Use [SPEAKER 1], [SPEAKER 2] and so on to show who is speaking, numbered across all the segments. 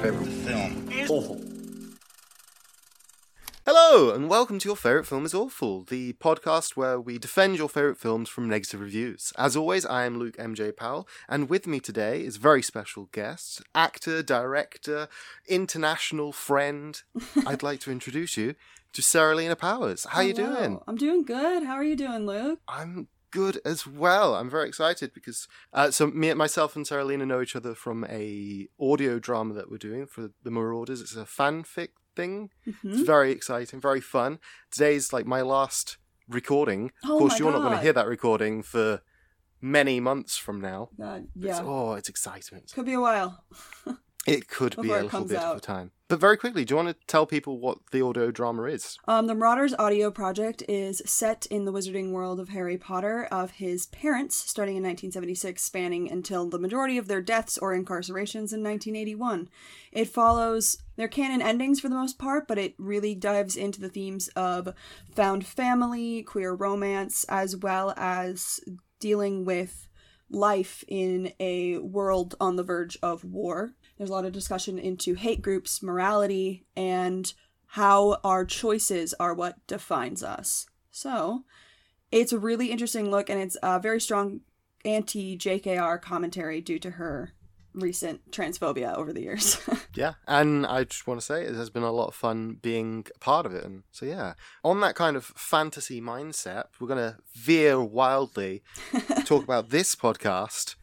[SPEAKER 1] favorite film is awful.
[SPEAKER 2] Hello, and welcome to Your Favourite Film is Awful, the podcast where we defend your favourite films from negative reviews. As always, I am Luke MJ Powell, and with me today is very special guest, actor, director, international friend. I'd like to introduce you to Seralina Powers. How are
[SPEAKER 3] you
[SPEAKER 2] doing?
[SPEAKER 3] I'm doing good. How are you doing, Luke?
[SPEAKER 2] I'm good as well. I'm very excited because uh, so me, and myself, and Seralina know each other from a audio drama that we're doing for the Marauders. It's a fanfic thing.
[SPEAKER 3] Mhm.
[SPEAKER 2] It's very exciting, very fun. Today's like my last recording.
[SPEAKER 3] Oh
[SPEAKER 2] of course, you're not going to hear that recording for many months from now.
[SPEAKER 3] Uh,
[SPEAKER 2] It's-
[SPEAKER 3] yeah,
[SPEAKER 2] oh, it's excitement.
[SPEAKER 3] could be a while.
[SPEAKER 2] It could be a little bit of a time. But very quickly, do you want to tell people what the audio drama is?
[SPEAKER 3] Um, the Marauders audio project is set in the wizarding world of Harry Potter of his parents, starting in 1976, spanning until the majority of their deaths or incarcerations in 1981. It follows their canon endings for the most part, but it really dives into the themes of found family, queer romance, as well as dealing with life in a world on the verge of war. There's a lot of discussion into hate groups, morality, and how our choices are what defines us. So, it's a really interesting look, and it's a very strong anti JKR commentary due to her recent transphobia over the years.
[SPEAKER 2] Yeah, and I just want to say it has been a lot of fun being a part of it. And so, yeah, on that kind of fantasy mindset, we're going to veer wildly, talk about this podcast.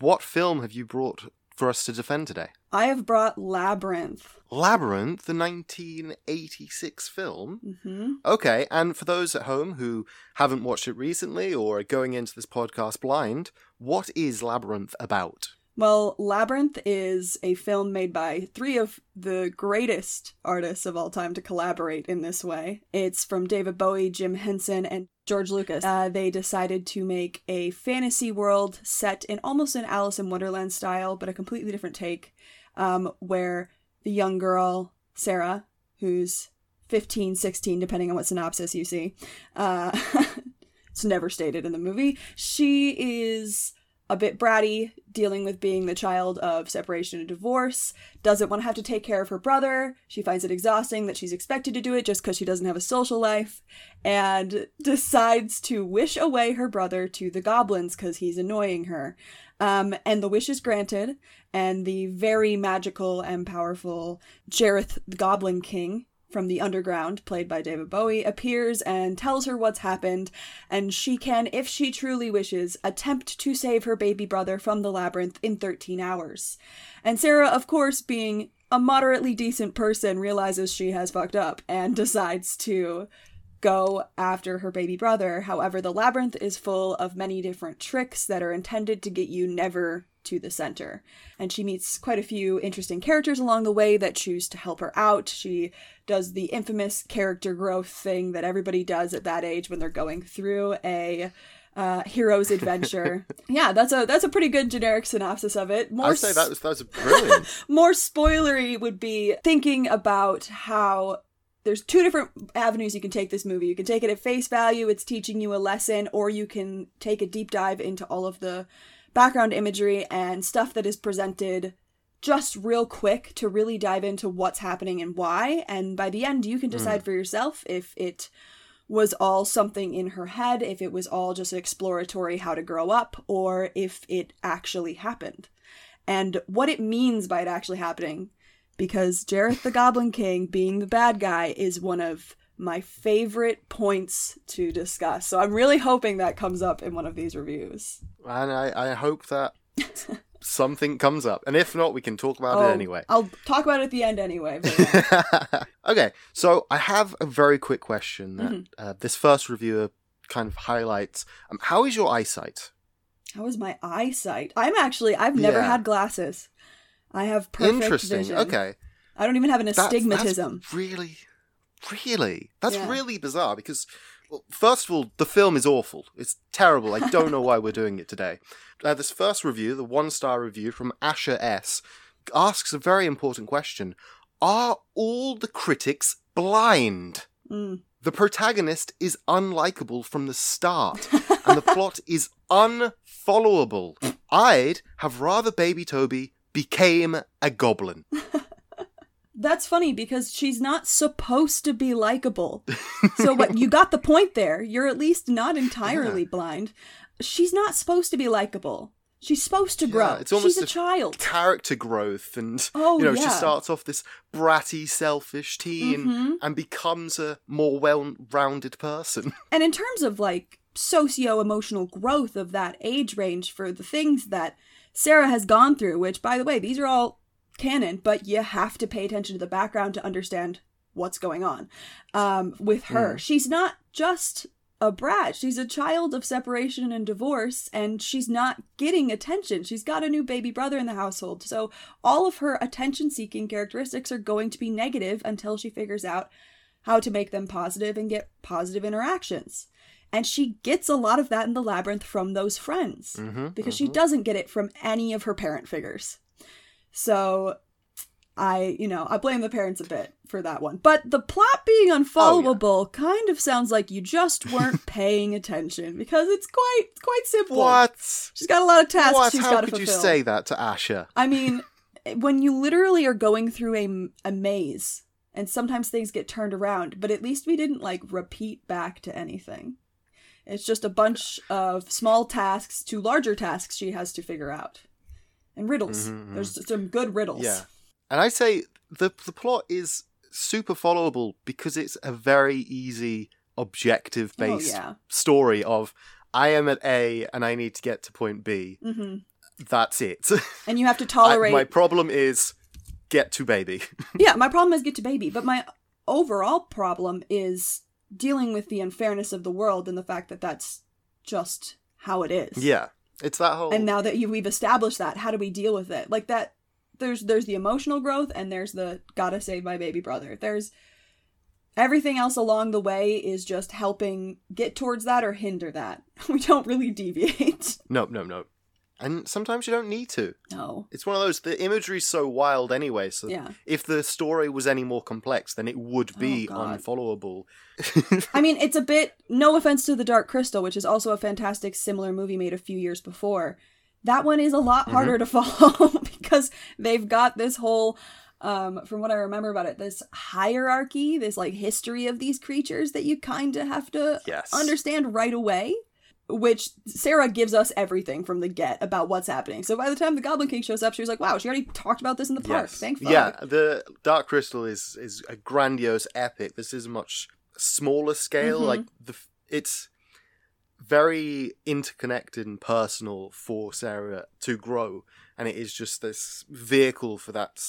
[SPEAKER 2] What film have you brought for us to defend today?
[SPEAKER 3] I have brought Labyrinth.
[SPEAKER 2] Labyrinth, the 1986 film.
[SPEAKER 3] hmm
[SPEAKER 2] Okay, and for those at home who haven't watched it recently or are going into this podcast blind, what is Labyrinth about?
[SPEAKER 3] Well, Labyrinth is a film made by three of the greatest artists of all time to collaborate in this way. It's from David Bowie, Jim Henson, and George Lucas. Uh, they decided to make a fantasy world set in almost an Alice in Wonderland style, but a completely different take, um, where the young girl, Sarah, who's 15, 16, depending on what synopsis you see, uh, it's never stated in the movie, she is a bit bratty, dealing with being the child of separation and divorce, doesn't want to have to take care of her brother. She finds it exhausting that she's expected to do it just because she doesn't have a social life, and decides to wish away her brother to the goblins because he's annoying her. Um, and the wish is granted, and the very magical and powerful Jareth the Goblin King from the underground, played by David Bowie, appears and tells her what's happened, and she can, if she truly wishes, attempt to save her baby brother from the labyrinth in 13 hours. And Sarah, of course, being a moderately decent person, realizes she has fucked up and decides to go after her baby brother. However, the labyrinth is full of many different tricks that are intended to get you never to the center. And she meets quite a few interesting characters along the way that choose to help her out. She does the infamous character growth thing that everybody does at that age when they're going through a uh, hero's adventure. yeah, that's a that's a pretty good generic synopsis of it. More
[SPEAKER 2] I'd say that was that was brilliant.
[SPEAKER 3] more spoilery would be thinking about how there's two different avenues you can take this movie. You can take it at face value, it's teaching you a lesson, or you can take a deep dive into all of the background imagery and stuff that is presented just real quick to really dive into what's happening and why. And by the end, you can hmm. decide for yourself if it was all something in her head, if it was all just exploratory how to grow up, or if it actually happened. And what it means by it actually happening. Because Jareth the Goblin King being the bad guy is one of my favorite points to discuss. So I'm really hoping that comes up in one of these reviews.
[SPEAKER 2] and I, I hope that something comes up. And if not, we can talk about
[SPEAKER 3] Oh,
[SPEAKER 2] it anyway.
[SPEAKER 3] I'll talk about it at the end anyway. yeah.
[SPEAKER 2] okay, so I have a very quick question that
[SPEAKER 3] Mhm.
[SPEAKER 2] uh, this first reviewer kind of highlights. Um, how is your eyesight?
[SPEAKER 3] How is my eyesight? I'm actually I've never
[SPEAKER 2] Yeah.
[SPEAKER 3] had glasses. I have perfect
[SPEAKER 2] Interesting.
[SPEAKER 3] vision.
[SPEAKER 2] Okay,
[SPEAKER 3] I don't even have an
[SPEAKER 2] That- that's
[SPEAKER 3] astigmatism.
[SPEAKER 2] really, really, that's
[SPEAKER 3] Yeah.
[SPEAKER 2] really bizarre because. Well, first of all, the film is awful. It's terrible. I don't know why we're doing it today. Uh, this first review, the one star review from Asher S, asks a very important question Are all the critics blind?
[SPEAKER 3] Mm.
[SPEAKER 2] The protagonist is unlikable from the start, and the plot is unfollowable. I'd have rather Baby Toby became a goblin.
[SPEAKER 3] That's funny because she's not supposed to be likable. so what you got the point there. You're at least not entirely blind. She's not supposed to be likable. She's supposed to grow.
[SPEAKER 2] Yeah, it's almost
[SPEAKER 3] she's a,
[SPEAKER 2] a
[SPEAKER 3] child.
[SPEAKER 2] Character growth, and
[SPEAKER 3] Oh,
[SPEAKER 2] you know,
[SPEAKER 3] yeah.
[SPEAKER 2] she starts off this bratty, selfish teen
[SPEAKER 3] Mhm.
[SPEAKER 2] and becomes a more well-rounded person.
[SPEAKER 3] And in terms of like socio emotional growth of that age range for the things that Sarah has gone through, which by the way, these are all canon, but you have to pay attention to the background to understand what's going on um, with her. She's not just a brat. She's a child of separation and divorce, and she's not getting attention. She's got a new baby brother in the household. So all of her attention seeking characteristics are going to be negative until she figures out how to make them positive and get positive interactions. And she gets a lot of that in the labyrinth from those friends
[SPEAKER 2] hmm
[SPEAKER 3] because she doesn't get it from any of her parent figures. So I, you know, I blame the parents a bit for that one. But the plot being unfollowable oh, kind of sounds like you just weren't paying attention because it's quite it's quite simple.
[SPEAKER 2] What?
[SPEAKER 3] She's got a lot of tasks
[SPEAKER 2] What?
[SPEAKER 3] she's
[SPEAKER 2] How
[SPEAKER 3] got to fulfill.
[SPEAKER 2] could you say that to Asher?
[SPEAKER 3] I mean, when you literally are going through a, a maze and sometimes things get turned around, but at least we didn't like repeat back to anything. It's just a bunch of small tasks to larger tasks she has to figure out. And riddles.
[SPEAKER 2] Mhm,
[SPEAKER 3] There's some good riddles.
[SPEAKER 2] Yeah. And I say the the plot is super followable because it's a very easy objective based
[SPEAKER 3] Oh, yeah.
[SPEAKER 2] story of I am at A and I need to get to point B.
[SPEAKER 3] hmm
[SPEAKER 2] That's it.
[SPEAKER 3] And you have to
[SPEAKER 2] I-
[SPEAKER 3] tolerate.
[SPEAKER 2] my problem is get to baby.
[SPEAKER 3] yeah, my problem is get to baby, but my overall problem is dealing with the unfairness of the world and the fact that that's just how it is.
[SPEAKER 2] yeah. It's that whole
[SPEAKER 3] and now that you, we've established that how do we deal with it? Like that there's there's the emotional growth and there's the gotta save my baby brother. There's everything else along the way is just helping get towards that or hinder that. We don't really deviate.
[SPEAKER 2] Nope, nope, no. And sometimes you don't need to.
[SPEAKER 3] no
[SPEAKER 2] It's one of those the imagery's so wild anyway, so
[SPEAKER 3] yeah
[SPEAKER 2] if the story was any more complex, then it would be
[SPEAKER 3] Oh,
[SPEAKER 2] unfollowable.
[SPEAKER 3] i mean it's a bit no offense to the dark crystal which is also a fantastic similar movie made a few years before that one is a lot
[SPEAKER 2] Mm-hmm.
[SPEAKER 3] harder to follow because they've got this whole um from what i remember about it this hierarchy this like history of these creatures that you kind of have to
[SPEAKER 2] Yes.
[SPEAKER 3] understand right away which sarah gives us everything from the get about what's happening so by the time the goblin king shows up she was like wow she already talked about this in the park
[SPEAKER 2] Yes.
[SPEAKER 3] thank fuck.
[SPEAKER 2] Yeah, the Dark Crystal is is a grandiose epic. This is a much smaller scale.
[SPEAKER 3] Mhm.
[SPEAKER 2] Like the it's very interconnected and personal for Sarah to grow, and it is just this vehicle for that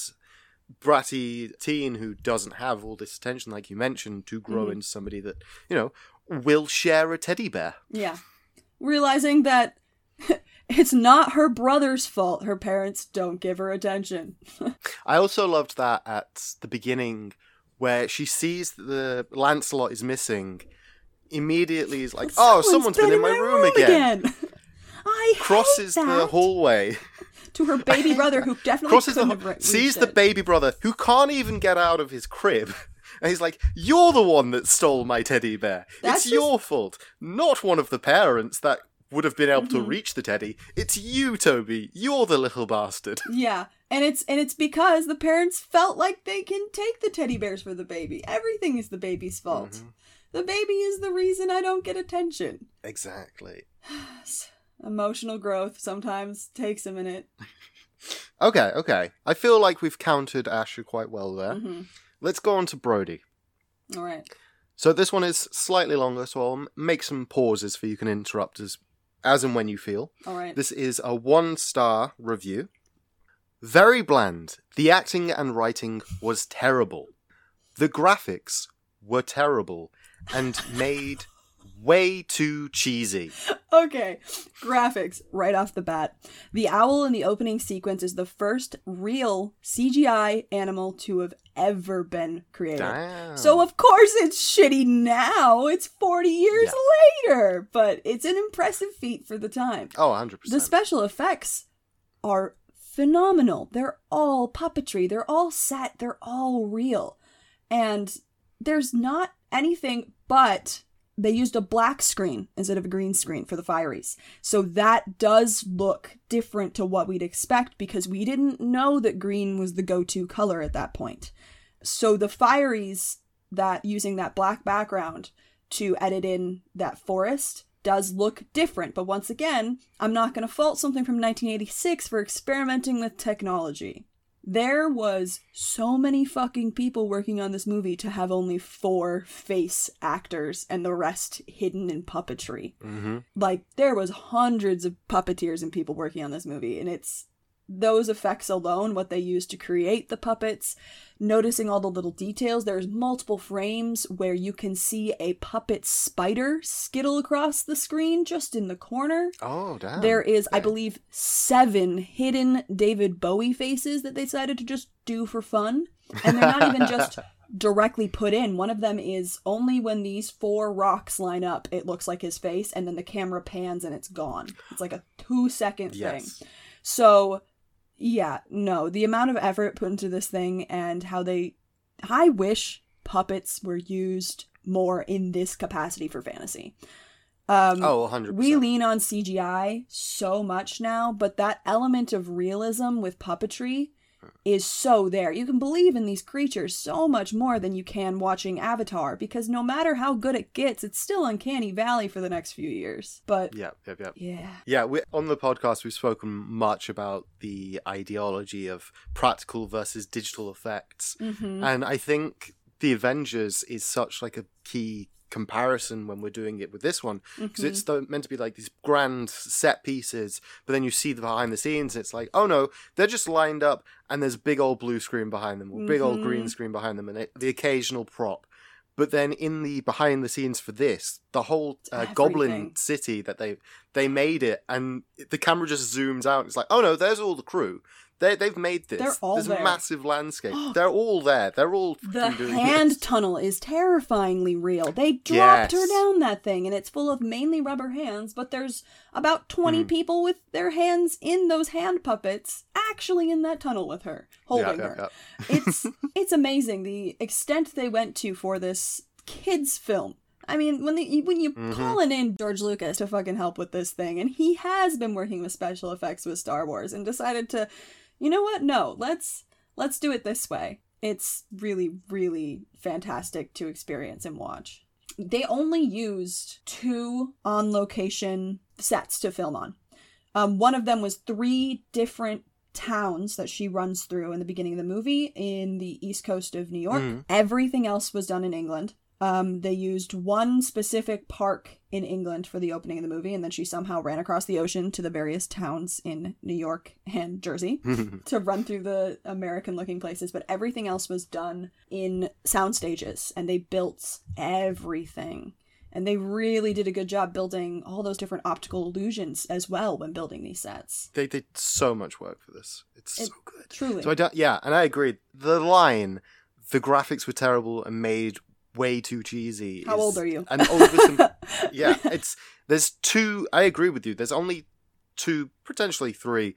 [SPEAKER 2] bratty teen who doesn't have all this attention, like you mentioned, to grow
[SPEAKER 3] Mhm.
[SPEAKER 2] into somebody that you know will share a teddy bear.
[SPEAKER 3] Yeah. Realizing that it's not her brother's fault her parents don't give her attention.
[SPEAKER 2] I also loved that at the beginning where she sees that the Lancelot is missing. Immediately is like, oh, someone's been, in my room, again.
[SPEAKER 3] I
[SPEAKER 2] Crosses the hallway,
[SPEAKER 3] to her baby brother who definitely
[SPEAKER 2] crosses the sees the baby brother who can't even get out of his crib. And he's like, You're the one that stole my teddy bear.
[SPEAKER 3] That's
[SPEAKER 2] it's your fault, not one of the parents that would have been able to
[SPEAKER 3] Mhm.
[SPEAKER 2] reach the teddy. It's you, Toby. You're the little bastard.
[SPEAKER 3] Yeah, and it's and it's because the parents felt like they can take the teddy bears for the baby. Everything is the baby's fault.
[SPEAKER 2] Mhm.
[SPEAKER 3] The baby is the reason I don't get attention.
[SPEAKER 2] Exactly.
[SPEAKER 3] Emotional growth sometimes takes a minute.
[SPEAKER 2] Okay, okay. I feel like we've countered Asher quite well there.
[SPEAKER 3] hmm
[SPEAKER 2] Let's go on to Brody.
[SPEAKER 3] All right.
[SPEAKER 2] So this one is slightly longer, so I'll make some pauses for you can interrupt as as and when you feel.
[SPEAKER 3] All right.
[SPEAKER 2] This is a one star review. Very bland. The acting and writing was terrible. The graphics were terrible and made way too cheesy.
[SPEAKER 3] Okay, graphics right off the bat. The owl in the opening sequence is the first real CGI animal to have ever been created.
[SPEAKER 2] Damn.
[SPEAKER 3] So of course it's shitty now. It's 40 years later, but it's an impressive feat for the time.
[SPEAKER 2] oh, 100%.
[SPEAKER 3] The special effects are phenomenal. They're all puppetry. They're all set. They're all real. And there's not anything but they used a black screen instead of a green screen for the fireys. So that does look different to what we'd expect because we didn't know that green was the go-to color at that point. So the fireys that using that black background to edit in that forest does look different. But once again, I'm not going to fault something from 1986 for experimenting with technology. There was so many fucking people working on this movie to have only four face actors and the rest hidden in puppetry.
[SPEAKER 2] Mm-hmm.
[SPEAKER 3] Like there was hundreds of puppeteers and people working on this movie and it's those effects alone, what they used to create the puppets, noticing all the little details. There's multiple frames where you can see a puppet spider skittle across the screen just in the corner.
[SPEAKER 2] Oh, damn.
[SPEAKER 3] There is, I believe, seven hidden David Bowie faces that they decided to just do for fun. And they're not even just directly put in. One of them is only when these four rocks line up, it looks like his face, and then the camera pans and it's gone. It's like a two second thing.
[SPEAKER 2] Yes.
[SPEAKER 3] So, yeah, no, the amount of effort put into this thing and how they. I wish puppets were used more in this capacity for fantasy. Um,
[SPEAKER 2] Oh, 100%.
[SPEAKER 3] we lean on CGI so much now, but that element of realism with puppetry is so there. You can believe in these creatures so much more than you can watching Avatar because no matter how good it gets, it's still uncanny valley for the next few years. But
[SPEAKER 2] Yep, yep, yep.
[SPEAKER 3] yeah.
[SPEAKER 2] Yeah, we, on the podcast, we've spoken much about the ideology of practical versus digital effects.
[SPEAKER 3] hmm
[SPEAKER 2] And I think The Avengers is such like a key comparison when we're doing it with this one because it's the, meant to be like these grand set pieces but then you see the behind the scenes and it's like oh no they're just lined up and there's big old blue screen behind them or big old green
[SPEAKER 3] Mhm.
[SPEAKER 2] screen behind them and it, the occasional prop. But then in the behind the scenes for this the whole uh, goblin city that they they made it and the camera just zooms out it's like oh no there's all the crew they, they've made this.
[SPEAKER 3] They're all
[SPEAKER 2] There's
[SPEAKER 3] there.
[SPEAKER 2] a massive landscape. They're all there. They're all
[SPEAKER 3] The hand
[SPEAKER 2] this.
[SPEAKER 3] tunnel is terrifyingly real. They dropped her down that thing, and it's full of mainly rubber hands, but there's about 20
[SPEAKER 2] Hmm.
[SPEAKER 3] people with their hands in those hand puppets actually in that tunnel with her, holding
[SPEAKER 2] yeah,
[SPEAKER 3] her.
[SPEAKER 2] yeah.
[SPEAKER 3] it's it's amazing the extent they went to for this kids film. I mean, when they when you
[SPEAKER 2] Mhm.
[SPEAKER 3] calling in George Lucas to fucking help with this thing, and he has been working with special effects with Star Wars, and decided to, you know what? No, let's let's do it this way. It's really really fantastic to experience and watch. They only used two on location sets to film on. Um, one of them was three different towns that she runs through in the beginning of the movie in the east coast of New York.
[SPEAKER 2] Mhm.
[SPEAKER 3] Everything else was done in England. Um, they used one specific park in England for the opening of the movie, and then she somehow ran across the ocean to the various towns in New York and Jersey to run through the American looking places. But everything else was done in sound stages, and they built everything. And they really did a good job building all those different optical illusions as well when building these sets.
[SPEAKER 2] They did so much work for this. It's
[SPEAKER 3] It-
[SPEAKER 2] so good.
[SPEAKER 3] Truly.
[SPEAKER 2] So I don't. Yeah, and I agree. The line, the graphics were terrible and made way too cheesy.
[SPEAKER 3] How
[SPEAKER 2] is-
[SPEAKER 3] old are you?
[SPEAKER 2] And with some. yeah, it's there's two. I agree with you. There's only two, potentially three,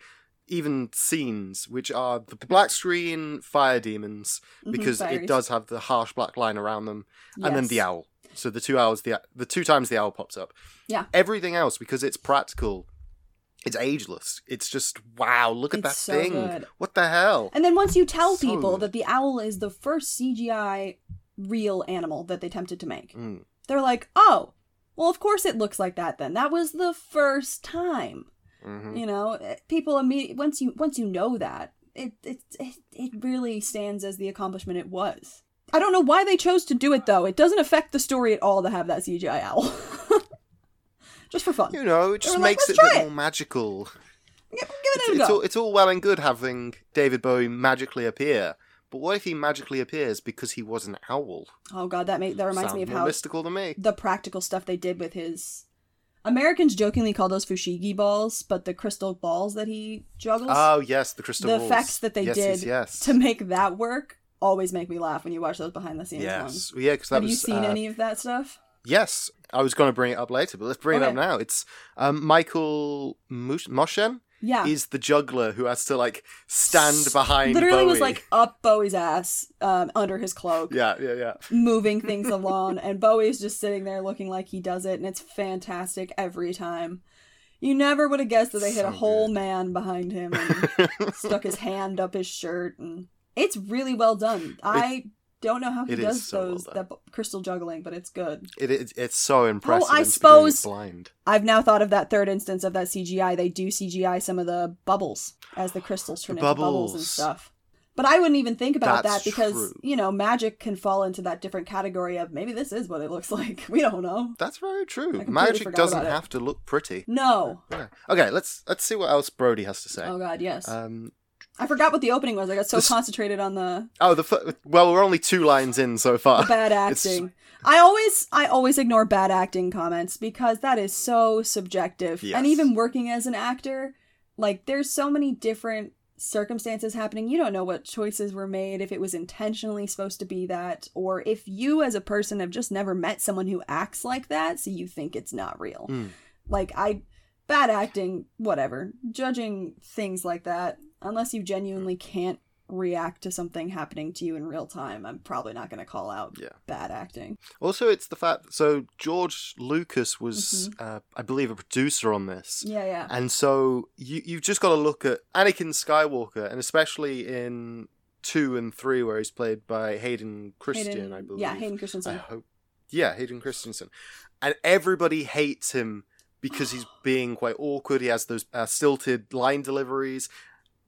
[SPEAKER 2] even scenes which are the black screen fire demons
[SPEAKER 3] Mhm,
[SPEAKER 2] because
[SPEAKER 3] fireys.
[SPEAKER 2] it does have the harsh black line around them, and then the owl. So the two owls, the the two times the owl pops up.
[SPEAKER 3] Yeah.
[SPEAKER 2] Everything else because it's practical. It's ageless. It's just wow! Look at
[SPEAKER 3] It's
[SPEAKER 2] that
[SPEAKER 3] so
[SPEAKER 2] thing.
[SPEAKER 3] good.
[SPEAKER 2] What the hell?
[SPEAKER 3] And then once you tell
[SPEAKER 2] So
[SPEAKER 3] people
[SPEAKER 2] good.
[SPEAKER 3] that the owl is the first CGI real animal that they attempted to make,
[SPEAKER 2] Mm.
[SPEAKER 3] they're like, oh, well, of course it looks like that then. That was the first time.
[SPEAKER 2] Mhm.
[SPEAKER 3] You know, Eh, people immediately once you once you know that, it it it, it really stands as the accomplishment it was. I don't know why they chose to do it though. It doesn't affect the story at all to have that CGI owl. Just for fun.
[SPEAKER 2] You know, it just
[SPEAKER 3] were like,
[SPEAKER 2] makes it a bit
[SPEAKER 3] it."
[SPEAKER 2] more magical.
[SPEAKER 3] Give, give
[SPEAKER 2] It's,
[SPEAKER 3] it a
[SPEAKER 2] it's
[SPEAKER 3] go.
[SPEAKER 2] all, it's all well and good having David Bowie magically appear, but what if he magically appears because he was an owl?
[SPEAKER 3] oh god, that make that reminds me of how
[SPEAKER 2] mystical to me.
[SPEAKER 3] the practical stuff they did with his Americans jokingly call those fushigi balls, but the crystal balls that he juggles,
[SPEAKER 2] Oh yes, the crystal
[SPEAKER 3] the
[SPEAKER 2] balls.
[SPEAKER 3] effects that they
[SPEAKER 2] yes,
[SPEAKER 3] did
[SPEAKER 2] Yes, yes.
[SPEAKER 3] to make that work always make me laugh when you watch those behind the scenes
[SPEAKER 2] yes.
[SPEAKER 3] ones.
[SPEAKER 2] Well, yeah, because that
[SPEAKER 3] Have
[SPEAKER 2] was.
[SPEAKER 3] you seen
[SPEAKER 2] uh,
[SPEAKER 3] any of that stuff?
[SPEAKER 2] Yes, I was going to bring it up later, but let's bring it up now. It's um, Michael Mush- Moschen.
[SPEAKER 3] Yeah.
[SPEAKER 2] is the juggler who has to like stand behind.
[SPEAKER 3] Literally was like up Bowie's ass um, under his cloak,
[SPEAKER 2] yeah, yeah, yeah.
[SPEAKER 3] moving things along, and Bowie's just sitting there looking like he does it, and it's fantastic every time. You never would have guessed that they hit a whole
[SPEAKER 2] good.
[SPEAKER 3] man behind him and stuck his hand up his shirt, and it's really well done. I don't know how he
[SPEAKER 2] it is
[SPEAKER 3] does
[SPEAKER 2] so
[SPEAKER 3] those
[SPEAKER 2] done.
[SPEAKER 3] that crystal juggling, but it's good.
[SPEAKER 2] It, it it's so impressive.
[SPEAKER 3] Oh, I
[SPEAKER 2] and to be doing it
[SPEAKER 3] suppose-
[SPEAKER 2] blind.
[SPEAKER 3] I've now thought of that third instance of that CGI. They do CGI some of the bubbles as the crystals turn
[SPEAKER 2] The
[SPEAKER 3] into bubbles and stuff. But I wouldn't even think about
[SPEAKER 2] That's
[SPEAKER 3] that because,
[SPEAKER 2] true.
[SPEAKER 3] you know, magic can fall into that different category of maybe this is what it looks like. We don't know.
[SPEAKER 2] That's very true. Magic doesn't have to look pretty.
[SPEAKER 3] No.
[SPEAKER 2] Yeah. Okay, let's let's see what else Brody has to say.
[SPEAKER 3] Oh god, yes.
[SPEAKER 2] Um,
[SPEAKER 3] I forgot what the opening was. I got so
[SPEAKER 2] This-
[SPEAKER 3] concentrated on the,
[SPEAKER 2] oh, the fir- well, we're only two lines in so far.
[SPEAKER 3] the bad
[SPEAKER 2] It's-
[SPEAKER 3] acting. I always I always ignore bad acting comments because that is so subjective.
[SPEAKER 2] Yes.
[SPEAKER 3] And even working as an actor, like there's so many different circumstances happening. You don't know what choices were made, if it was intentionally supposed to be that, or if you as a person have just never met someone who acts like that, so you think it's not real.
[SPEAKER 2] Mm.
[SPEAKER 3] Like I bad acting, whatever. Judging things like that, unless you genuinely can't react to something happening to you in real time, I'm probably not going to call out
[SPEAKER 2] Yeah.
[SPEAKER 3] bad acting.
[SPEAKER 2] Also, it's the fact. So George Lucas was,
[SPEAKER 3] Mm-hmm.
[SPEAKER 2] uh, I believe, a producer on this.
[SPEAKER 3] Yeah, yeah.
[SPEAKER 2] And so you you've just got to look at Anakin Skywalker, and especially in two and three, where he's played by Hayden Christian,
[SPEAKER 3] Hayden-
[SPEAKER 2] I believe.
[SPEAKER 3] Yeah, Hayden Christensen.
[SPEAKER 2] I hope. Yeah, Hayden Christensen, and everybody hates him because he's being quite awkward. He has those uh, stilted line deliveries.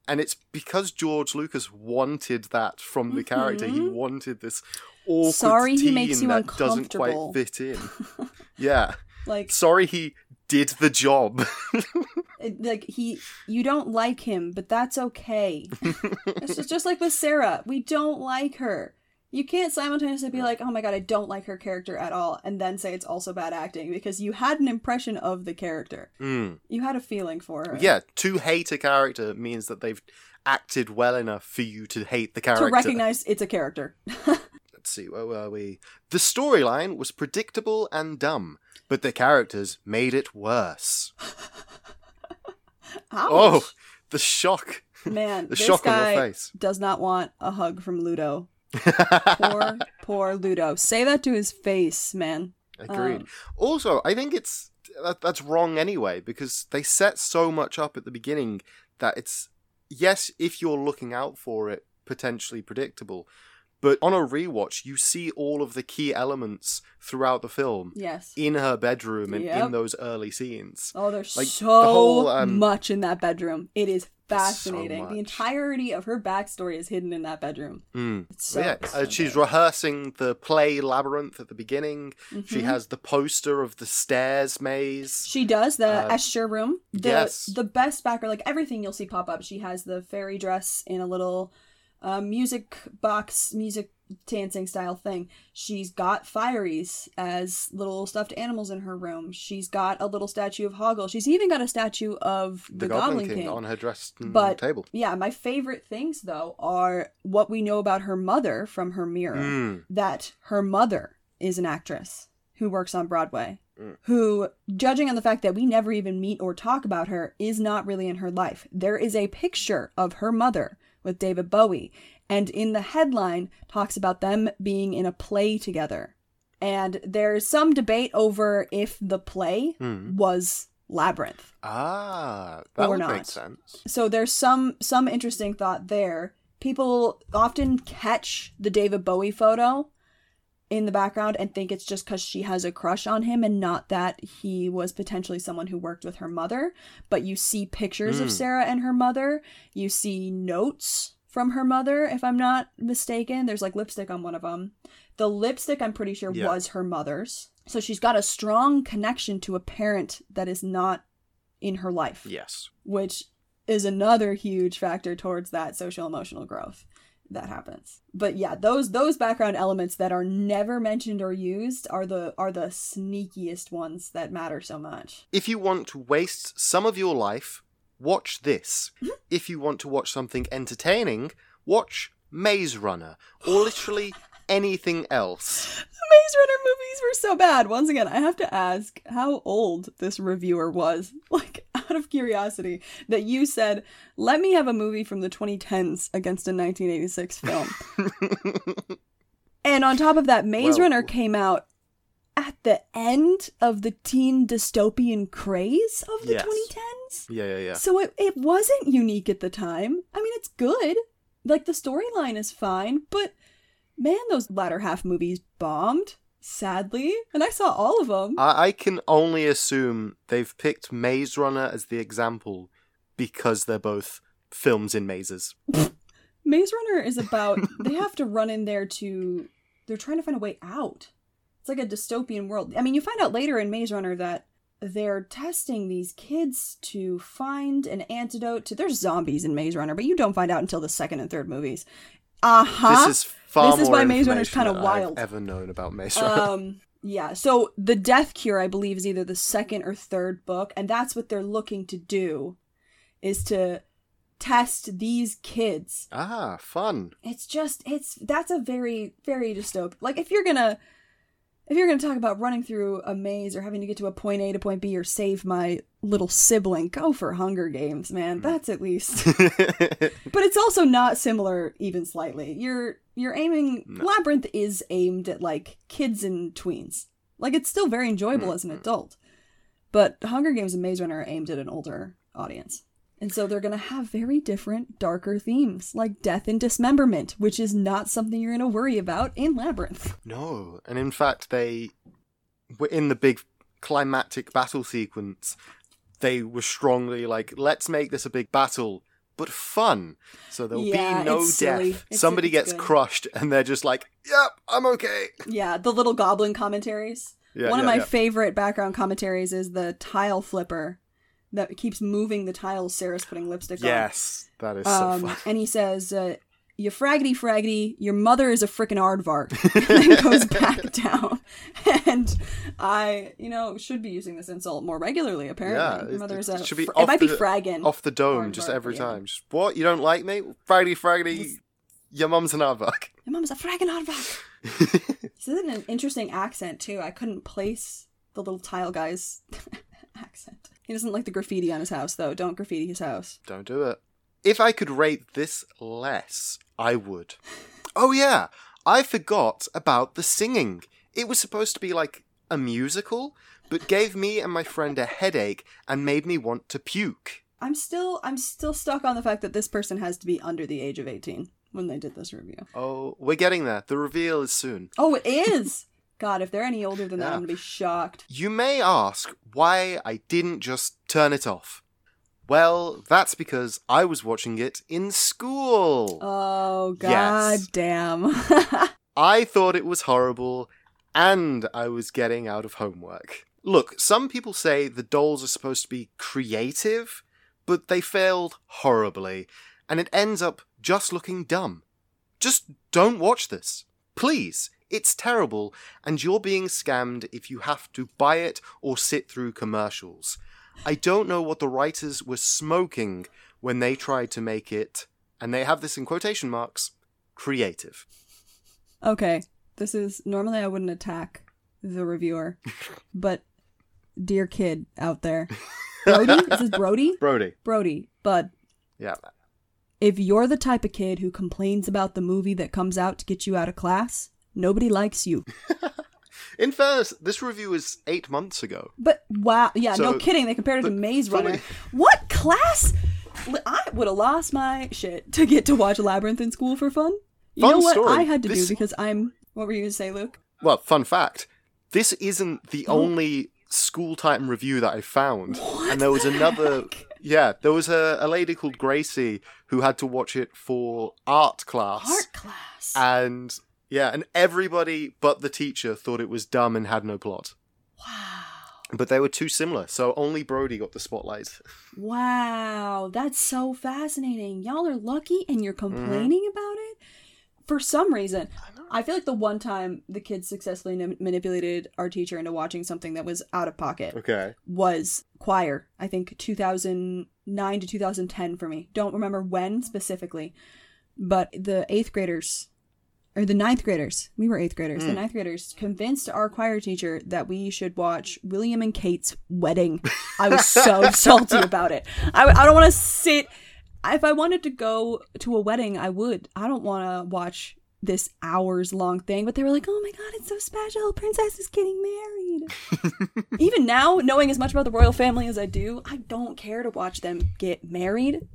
[SPEAKER 2] And it's because George Lucas wanted that from the character. He
[SPEAKER 3] Mhm.
[SPEAKER 2] wanted this awkward
[SPEAKER 3] Sorry he
[SPEAKER 2] teen
[SPEAKER 3] makes you
[SPEAKER 2] that doesn't quite fit in. yeah.
[SPEAKER 3] Like,
[SPEAKER 2] Sorry he did the job.
[SPEAKER 3] like he, you don't like him, but that's okay. it's just, just like with Sarah. We don't like her. You can't simultaneously be like, oh my god, I don't like her character at all, and then say it's also bad acting because you had an impression of the character.
[SPEAKER 2] Mm.
[SPEAKER 3] You had a feeling for her.
[SPEAKER 2] Yeah, to hate a character means that they've acted well enough for you to hate the character.
[SPEAKER 3] To recognize it's a character.
[SPEAKER 2] Let's see, where were we? The storyline was predictable and dumb, but the characters made it worse. Oh, the shock.
[SPEAKER 3] man,
[SPEAKER 2] the
[SPEAKER 3] this
[SPEAKER 2] shock on
[SPEAKER 3] guy
[SPEAKER 2] your face.
[SPEAKER 3] does not want a hug from Ludo. Poor, poor Ludo. Say that to his face, man.
[SPEAKER 2] Agreed.
[SPEAKER 3] Um,
[SPEAKER 2] also, I think it's that, that's wrong anyway because they set so much up at the beginning that it's yes, if you're looking out for it, potentially predictable. But on a rewatch, you see all of the key elements throughout the film
[SPEAKER 3] Yes.
[SPEAKER 2] in her bedroom and
[SPEAKER 3] Yep.
[SPEAKER 2] in those early scenes.
[SPEAKER 3] Oh, there's
[SPEAKER 2] Like,
[SPEAKER 3] so
[SPEAKER 2] the whole, um,
[SPEAKER 3] much in that bedroom. It is
[SPEAKER 2] There's so
[SPEAKER 3] fascinating. the entirety of her backstory is hidden in that bedroom.
[SPEAKER 2] Mm.
[SPEAKER 3] It's so,
[SPEAKER 2] yeah,
[SPEAKER 3] so
[SPEAKER 2] uh, she's rehearsing the play Labyrinth at the beginning. She
[SPEAKER 3] Mhm.
[SPEAKER 2] has the poster of the stairs maze.
[SPEAKER 3] She does the
[SPEAKER 2] Uh,
[SPEAKER 3] Escher room. The,
[SPEAKER 2] yes.
[SPEAKER 3] The best background, like everything you'll see pop up. She has the fairy dress in a little uh, music box, music dancing style thing. She's got fireys as little stuffed animals in her room. She's got a little statue of Hoggle. She's even got a statue of the,
[SPEAKER 2] The, Goblin, King, on her dressing
[SPEAKER 3] But-
[SPEAKER 2] table.
[SPEAKER 3] Yeah, my favorite things though are what we know about her mother from her mirror.
[SPEAKER 2] Mm.
[SPEAKER 3] That her mother is an actress who works on Broadway.
[SPEAKER 2] Mm.
[SPEAKER 3] Who, judging on the fact that we never even meet or talk about her, is not really in her life. There is a picture of her mother with David Bowie, and in the headline talks about them being in a play together. And there's some debate over if the play
[SPEAKER 2] Mm.
[SPEAKER 3] was Labyrinth.
[SPEAKER 2] Ah, that
[SPEAKER 3] Or
[SPEAKER 2] would
[SPEAKER 3] not.
[SPEAKER 2] make sense.
[SPEAKER 3] So there's some some interesting thought there. People often catch the David Bowie photo in the background and think it's just because she has a crush on him and not that he was potentially someone who worked with her mother. But you see pictures of
[SPEAKER 2] Mm.
[SPEAKER 3] Sarah and her mother. You see notes from her mother, if I'm not mistaken. There's like lipstick on one of them. The lipstick, I'm pretty sure,
[SPEAKER 2] Yeah.
[SPEAKER 3] was her mother's. So she's got a strong connection to a parent that is not in her life
[SPEAKER 2] Yes.
[SPEAKER 3] which is another huge factor towards that social emotional growth that happens. But yeah, those those background elements that are never mentioned or used are the are the sneakiest ones that matter so much.
[SPEAKER 2] If you want to waste some of your life, watch this.
[SPEAKER 3] Mm-hmm.
[SPEAKER 2] If you want to watch something entertaining, watch Maze Runner, or literally anything else.
[SPEAKER 3] Maze Runner movies were so bad. Once again, I have to ask how old this reviewer was. Like out of curiosity that you said, "Let me have a movie from the 2010s against a 1986 film." and on top of that, Maze
[SPEAKER 2] Well-
[SPEAKER 3] Runner came out at the end of the teen dystopian craze of the
[SPEAKER 2] Yes.
[SPEAKER 3] 2010s.
[SPEAKER 2] yeah, yeah, yeah.
[SPEAKER 3] So it, it wasn't unique at the time. I mean, it's good. Like, the storyline is fine, but man, those latter half movies bombed, sadly. And I saw all of them.
[SPEAKER 2] I, I can only assume they've picked Maze Runner as the example because they're both films in mazes.
[SPEAKER 3] Maze Runner is about they have to run in there to they're trying to find a way out. It's like a dystopian world. I mean, you find out later in Maze Runner that they're testing these kids to find an antidote to there's zombies in Maze Runner, but you don't find out until the second and third movies. Uh-huh.
[SPEAKER 2] This is far
[SPEAKER 3] This is
[SPEAKER 2] more
[SPEAKER 3] why Maze Runner's
[SPEAKER 2] information
[SPEAKER 3] kinda
[SPEAKER 2] than I've
[SPEAKER 3] wild.
[SPEAKER 2] ever known about Maze Runner.
[SPEAKER 3] um yeah so the death cure i believe is either the second or third book and that's what they're looking to do is to test these kids
[SPEAKER 2] ah, fun.
[SPEAKER 3] it's just it's that's a very very dystopian like if you're gonna if you're gonna talk about running through a maze or having to get to a point a to point b or save my little sibling go for hunger games man. Hmm. That's at least but it's also not similar even slightly. You're you're aiming labyrinth is aimed at like kids and tweens. Like it's still very enjoyable as an mm-hmm. adult. But hunger games and maze runner are aimed at an older audience and so they're going to have very different darker themes like death and dismemberment which is not something you're going to worry about in labyrinth
[SPEAKER 2] no, and in fact, they were in the big climactic battle sequence. They were strongly like, let's make this a big battle, but fun. So there'll
[SPEAKER 3] Yeah,
[SPEAKER 2] be no death. Somebody gets
[SPEAKER 3] good.
[SPEAKER 2] crushed, and they're just like, "Yep, I'm okay."
[SPEAKER 3] yeah the little goblin commentaries
[SPEAKER 2] Yeah,
[SPEAKER 3] one of my
[SPEAKER 2] yeah.
[SPEAKER 3] favorite background commentaries is the tile flipper that keeps moving the tiles sarah's putting lipstick on
[SPEAKER 2] Yes, that is so
[SPEAKER 3] Um,
[SPEAKER 2] fun.
[SPEAKER 3] and he says, uh, "You fraggedy fraggedy, your mother is a frickin' aardvark," and then goes back down. And I, you know, should be using this insult more regularly. Apparently,
[SPEAKER 2] Yeah,
[SPEAKER 3] your
[SPEAKER 2] it-
[SPEAKER 3] mother
[SPEAKER 2] it
[SPEAKER 3] is a.
[SPEAKER 2] should be
[SPEAKER 3] fr-
[SPEAKER 2] off
[SPEAKER 3] it might be
[SPEAKER 2] the-
[SPEAKER 3] fragging.
[SPEAKER 2] Off the dome,
[SPEAKER 3] Hard
[SPEAKER 2] just every
[SPEAKER 3] yeah.
[SPEAKER 2] time. Just what? You don't like me? Fraggedy, fraggedy. Your mum's an aardvark.
[SPEAKER 3] Your mom's a fragging aardvark. This is an interesting accent too. I couldn't place the little tile guy's accent. He doesn't like the graffiti on his house, though. Don't graffiti his house.
[SPEAKER 2] Don't do it. If I could rate this less, I would. Oh yeah, I forgot about the singing. It was supposed to be like a musical, but gave me and my friend a headache and made me want to puke.
[SPEAKER 3] I'm still, I'm still stuck on the fact that this person has to be under the age of 18 when they did this review.
[SPEAKER 2] Oh, we're getting there. The reveal is soon.
[SPEAKER 3] Oh, it is. God, if they're any older than that,
[SPEAKER 2] Yeah.
[SPEAKER 3] I'm gonna be shocked.
[SPEAKER 2] You may ask why I didn't just turn it off. Well, that's because I was watching it in school.
[SPEAKER 3] Oh god
[SPEAKER 2] Yes.
[SPEAKER 3] damn.
[SPEAKER 2] I thought it was horrible, and I was getting out of homework. Look, some people say the dolls are supposed to be creative, but they failed horribly, and it ends up just looking dumb. Just don't watch this. Please. It's terrible, and you're being scammed if you have to buy it or sit through commercials. I don't know what the writers were smoking when they tried to make it, and they have this in quotation marks, creative.
[SPEAKER 3] okay, this is normally I wouldn't attack the reviewer, but dear kid out there, Brody, is this Brody?
[SPEAKER 2] Brody.
[SPEAKER 3] Brody, bud,
[SPEAKER 2] Yeah.
[SPEAKER 3] if you're the type of kid who complains about the movie that comes out to get you out of class, nobody likes you.
[SPEAKER 2] In fairness, this review is eight months ago.
[SPEAKER 3] But wow, yeah, no kidding. They compared it to Maze Runner. What class? I would have lost my shit to get to watch Labyrinth in school for fun. You
[SPEAKER 2] Fun
[SPEAKER 3] know what
[SPEAKER 2] story.
[SPEAKER 3] I had to
[SPEAKER 2] This-
[SPEAKER 3] do because I'm. What were you gonna say, Luke?
[SPEAKER 2] Well, fun fact this isn't the
[SPEAKER 3] Oh.
[SPEAKER 2] only school time review that I found.
[SPEAKER 3] What
[SPEAKER 2] and there was
[SPEAKER 3] the
[SPEAKER 2] another.
[SPEAKER 3] heck?
[SPEAKER 2] Yeah, there was a, a lady called Gracie who had to watch it for art class.
[SPEAKER 3] Art class.
[SPEAKER 2] And yeah, and everybody but the teacher thought it was dumb and had no plot.
[SPEAKER 3] wow.
[SPEAKER 2] But they were too similar, so only Brody got the spotlight.
[SPEAKER 3] Wow, that's so fascinating. Y'all are lucky and you're
[SPEAKER 2] Mm-hmm.
[SPEAKER 3] complaining about it? For some reason, I feel like the one time the kids successfully n- manipulated our teacher into watching something that was out of pocket
[SPEAKER 2] Okay.
[SPEAKER 3] was choir. I think 2009 to 2010 for me. Don't remember when specifically, but the eighth graders or the ninth graders. We were eighth graders.
[SPEAKER 2] Hmm.
[SPEAKER 3] The ninth graders convinced our choir teacher that we should watch William and Kate's wedding. I was so salty about it. I, I don't want to sit. If I wanted to go to a wedding, I would. I don't want to watch this hours long thing. But they were like, oh my god, it's so special. Princess is getting married. Even now, knowing as much about the royal family as I do, I don't care to watch them get married.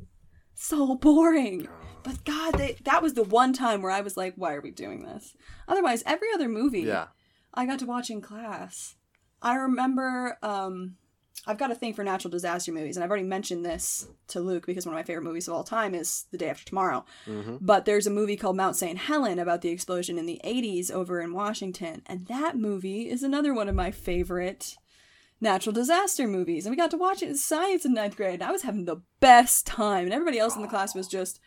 [SPEAKER 3] So boring. But God, they, that was the one time where I was like, why are we doing this? Otherwise, every other movie
[SPEAKER 2] Yeah.
[SPEAKER 3] I got to watch in class. I remember um, I've got a thing for natural disaster movies, and I've already mentioned this to Luke because one of my favorite movies of all time is The Day After Tomorrow. But there's a movie called Mount St. Helen about the explosion in the 80s over in Washington, and that movie is another one of my favorite natural disaster movies. And we got to watch it in science in ninth grade. and I was having the best time, and everybody else in the class was just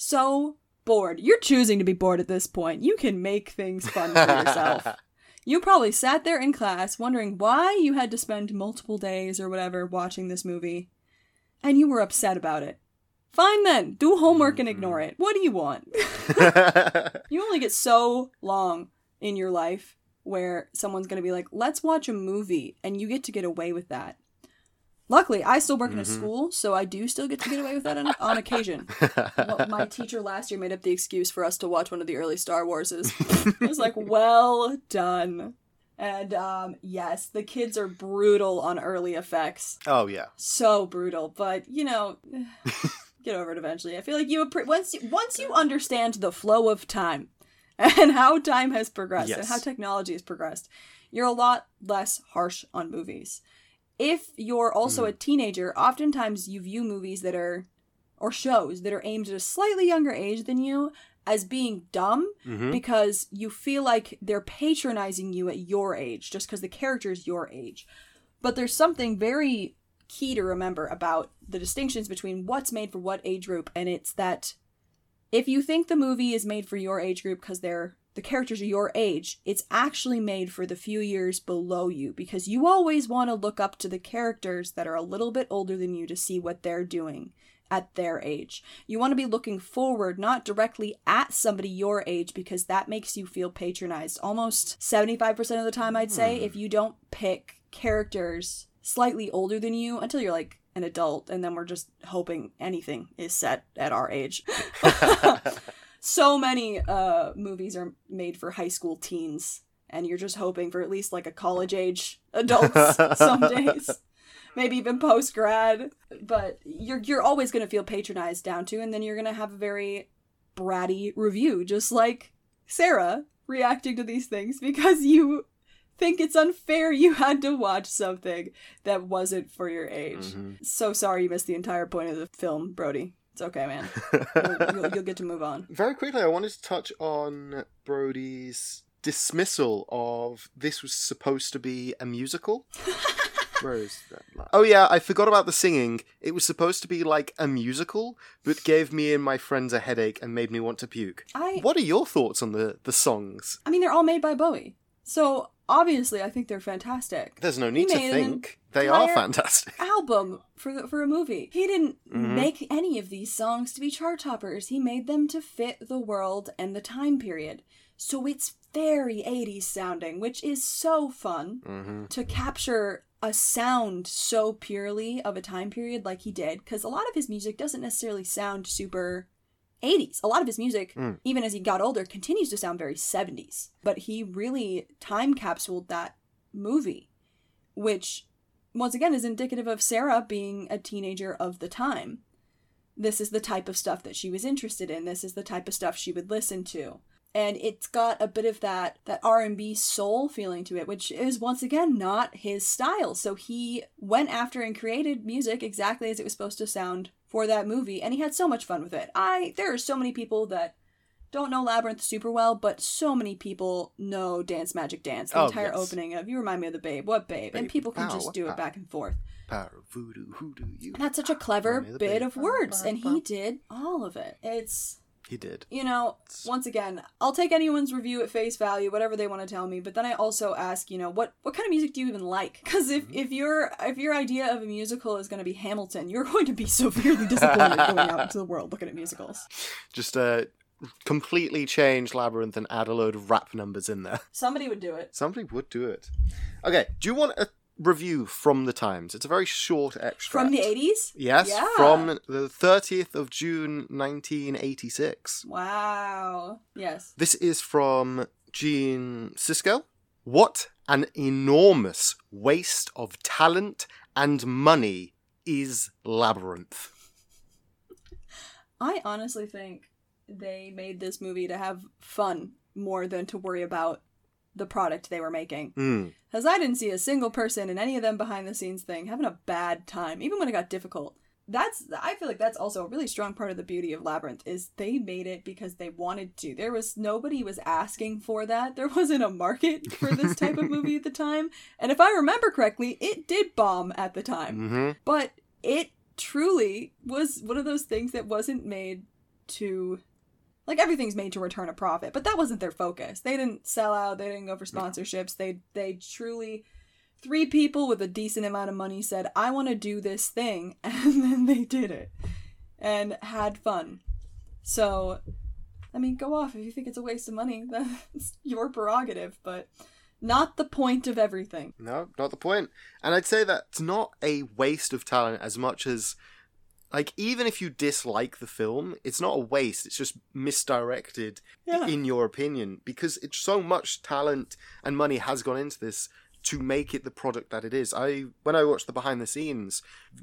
[SPEAKER 3] so bored. You're choosing to be bored at this point. You can make things fun for yourself. You probably sat there in class wondering why you had to spend multiple days or whatever watching this movie, and you were upset about it. Fine then, do homework and mm-hmm. ignore it. What do you want? you only get so long in your life where someone's going to be like, let's watch a movie, and you get to get away with that. Luckily, I still work in a school, so I do still get to get away with that on, on occasion. My teacher last year made up the excuse for us to watch one of the early Star Warses. I was like, well done. And um, yes, the kids are brutal on early effects.
[SPEAKER 2] oh yeah.
[SPEAKER 3] So brutal, but you know, get over it eventually. I feel like you once you, once you understand the flow of time and how time has progressed and how technology has progressed, you're a lot less harsh on movies. If you're also a teenager, oftentimes you view movies that are or shows that are aimed at a slightly younger age than you as being dumb
[SPEAKER 2] Mhm.
[SPEAKER 3] because you feel like they're patronizing you at your age just because the character is your age. But there's something very key to remember about the distinctions between what's made for what age group, and it's that if you think the movie is made for your age group because they're the characters are your age, it's actually made for the few years below you because you always want to look up to the characters that are a little bit older than you to see what they're doing at their age. You want to be looking forward, not directly at somebody your age, because that makes you feel patronized. Almost 75% of the time, I'd say, hmm. if you don't pick characters slightly older than you until you're like an adult, and then we're just hoping anything is set at our age. so many uh, movies are made for high school teens, and you're just hoping for at least like a college age adults some days maybe even post grad, but you're you're always going to feel patronized down to, and then you're going to have a very bratty review, just like Sarah reacting to these things because you think it's unfair you had to watch something that wasn't for your age. So sorry you missed the entire point of the film, Brody. It's okay, man. you'll, you'll, you'll get to move on.
[SPEAKER 2] Very quickly, I wanted to touch on Brody's dismissal of this was supposed to be a musical. Where is that? Oh yeah, I forgot about the singing. It was supposed to be like a musical, but gave me and my friends a headache and made me want to puke.
[SPEAKER 3] I
[SPEAKER 2] What are your thoughts on the the songs?
[SPEAKER 3] I mean, they're all made by Bowie, so obviously I think they're fantastic.
[SPEAKER 2] There's no need to think. They are fantastic.
[SPEAKER 3] album for the, for a movie. He didn't
[SPEAKER 2] Mhm.
[SPEAKER 3] make any of these songs to be chart toppers. He made them to fit the world and the time period. So it's very 80s sounding, which is so fun
[SPEAKER 2] hmm
[SPEAKER 3] to capture a sound so purely of a time period like he did because a lot of his music doesn't necessarily sound super 80s. A lot of his music,
[SPEAKER 2] Mm.
[SPEAKER 3] even as he got older, continues to sound very 70s. But he really time capsuled that movie, which once again is indicative of Sarah being a teenager of the time. This is the type of stuff that she was interested in. This is the type of stuff she would listen to. And it's got a bit of that that R&B soul feeling to it, which is once again not his style. So he went after and created music exactly as it was supposed to sound for that movie, and he had so much fun with it. I there are so many people that don't know Labyrinth super well, but so many people know Dance Magic Dance. The
[SPEAKER 2] Oh,
[SPEAKER 3] entire
[SPEAKER 2] yes.
[SPEAKER 3] opening of You Remind Me of the Babe, what babe? and people can
[SPEAKER 2] pow,
[SPEAKER 3] just do
[SPEAKER 2] pow.
[SPEAKER 3] it back and forth.
[SPEAKER 2] Power of voodoo, hoodoo, you.
[SPEAKER 3] And that's such a clever
[SPEAKER 2] Remind Me of the
[SPEAKER 3] bit
[SPEAKER 2] Babe.
[SPEAKER 3] of words, and he did all of it. It's
[SPEAKER 2] He did.
[SPEAKER 3] you know, once again, I'll take anyone's review at face value, whatever they want to tell me. But then I also ask, you know, what what kind of music do you even like? Because if if your if your idea of a musical is going to be Hamilton, you're going to be severely disappointed going out into the world looking at musicals.
[SPEAKER 2] Just uh, completely change Labyrinth and add a load of rap numbers in there.
[SPEAKER 3] Somebody would do it.
[SPEAKER 2] Somebody would do it. Okay, do you want a review from the Times? It's a very short extract.
[SPEAKER 3] From the 80s?
[SPEAKER 2] Yes,
[SPEAKER 3] Yeah.
[SPEAKER 2] from the 30th of June 1986.
[SPEAKER 3] Wow. Yes.
[SPEAKER 2] This is from Gene Siskel. What an enormous waste of talent and money is Labyrinth.
[SPEAKER 3] I honestly think they made this movie to have fun more than to worry about the product they were making.
[SPEAKER 2] Mm.
[SPEAKER 3] Because I didn't see a single person in any of them behind the scenes thing having a bad time, even when it got difficult. That's I feel like that's also a really strong part of the beauty of Labyrinth is they made it because they wanted to. There was nobody was asking for that. There wasn't a market for this type of movie at the time. And if I remember correctly, it did bomb at the time.
[SPEAKER 2] hmm
[SPEAKER 3] But it truly was one of those things that wasn't made to like everything's made to return a profit, but that wasn't their focus. They didn't sell out, they didn't go for sponsorships. They they truly three people with a decent amount of money said, "I want to do this thing." And then they did it and had fun. So, I mean, go off if you think it's a waste of money. That's your prerogative, but not the point of everything.
[SPEAKER 2] No, not the point. And I'd say that's not a waste of talent as much as, like, even if you dislike the film, it's not a waste. It's just misdirected,
[SPEAKER 3] Yeah.
[SPEAKER 2] in your opinion, because it's so much talent and money has gone into this to make it the product that it is. I when I watched the behind the scenes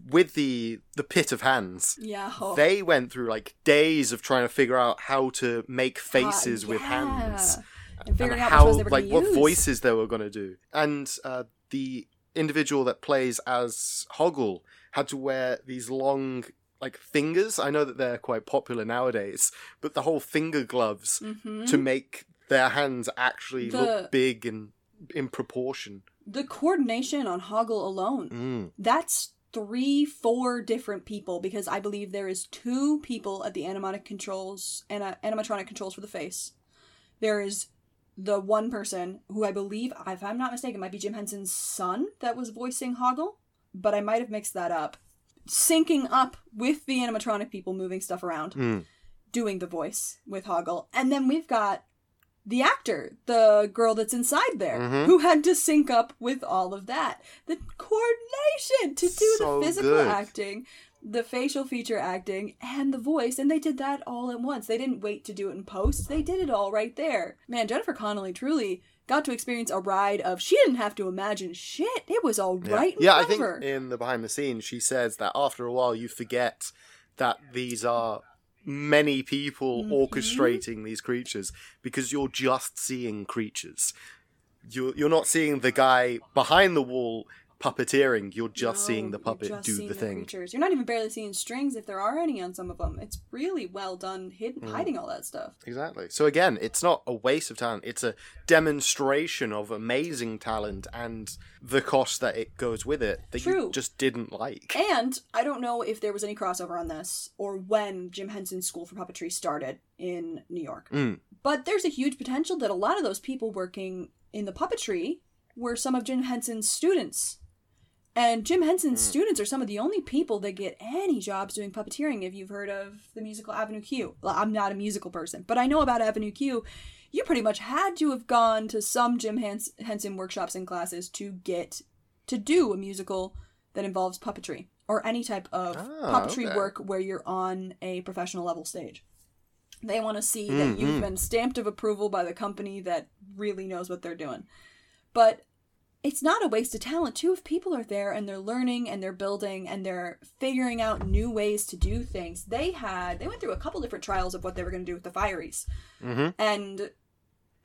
[SPEAKER 2] with the the pit of hands,
[SPEAKER 3] Yeah. oh.
[SPEAKER 2] they went through like days of trying to figure out how to make
[SPEAKER 3] Ah,
[SPEAKER 2] faces with hands
[SPEAKER 3] and figuring
[SPEAKER 2] and
[SPEAKER 3] out
[SPEAKER 2] how
[SPEAKER 3] ones they were
[SPEAKER 2] like what
[SPEAKER 3] use.
[SPEAKER 2] voices they were going to do and uh, the individual that plays as hoggle had to wear these long like fingers i know that they're quite popular nowadays but the whole finger gloves
[SPEAKER 3] Mhm.
[SPEAKER 2] to make their hands actually
[SPEAKER 3] The-
[SPEAKER 2] look big and in proportion
[SPEAKER 3] The coordination on Hoggle alone.
[SPEAKER 2] mm.
[SPEAKER 3] That's three, four different people because I believe there is two people at the animatic controls and animatronic controls for the face. There is the one person who I believe, if I'm not mistaken, might be Jim Henson's son that was voicing Hoggle, but I might have mixed that up. Syncing up with the animatronic people moving stuff around.
[SPEAKER 2] Mm.
[SPEAKER 3] doing the voice with Hoggle. And then we've got the actor, the girl that's inside there,
[SPEAKER 2] Mhm.
[SPEAKER 3] who had to sync up with all of that. The coordination to do
[SPEAKER 2] So
[SPEAKER 3] the physical
[SPEAKER 2] good.
[SPEAKER 3] acting, the facial feature acting, and the voice. And they did that all at once. They didn't wait to do it in post, they did it all right there. Man, Jennifer Connelly truly got to experience a ride of she didn't have to imagine shit. It was all
[SPEAKER 2] yeah,
[SPEAKER 3] right
[SPEAKER 2] yeah i think
[SPEAKER 3] her.
[SPEAKER 2] in the behind the scenes she says that after a while you forget that these are many people
[SPEAKER 3] Mhm.
[SPEAKER 2] orchestrating these creatures because you're just seeing creatures you're, you're not seeing the guy behind the wall puppeteering you're just
[SPEAKER 3] No,
[SPEAKER 2] seeing the puppet do the thing
[SPEAKER 3] Creatures. You're not even barely seeing strings if there are any on some of them. It's really well done, hid-
[SPEAKER 2] Mm.
[SPEAKER 3] hiding all that stuff.
[SPEAKER 2] exactly so again it's not a waste of talent it's a demonstration of amazing talent and the cost that it goes with it that
[SPEAKER 3] True.
[SPEAKER 2] you just didn't like
[SPEAKER 3] And I don't know if there was any crossover on this or when Jim Henson's School for Puppetry started in New York.
[SPEAKER 2] Mm.
[SPEAKER 3] But there's a huge potential that a lot of those people working in the puppetry were some of Jim Henson's students. And Jim Henson's
[SPEAKER 2] Mm.
[SPEAKER 3] students are some of the only people that get any jobs doing puppeteering. If you've heard of the musical Avenue Q, well, I'm not a musical person, but I know about Avenue Q. You pretty much had to have gone to some Jim Hens- Henson workshops and classes to get to do a musical that involves puppetry or any type of
[SPEAKER 2] Ah,
[SPEAKER 3] puppetry
[SPEAKER 2] okay.
[SPEAKER 3] work where you're on a professional level stage. They want to see that
[SPEAKER 2] Mm,
[SPEAKER 3] you've
[SPEAKER 2] mm.
[SPEAKER 3] been stamped of approval by the company that really knows what they're doing. But it's not a waste of talent too if people are there and they're learning and they're building and they're figuring out new ways to do things. They had they went through a couple different trials of what they were going to do with the Fireys.
[SPEAKER 2] hmm
[SPEAKER 3] And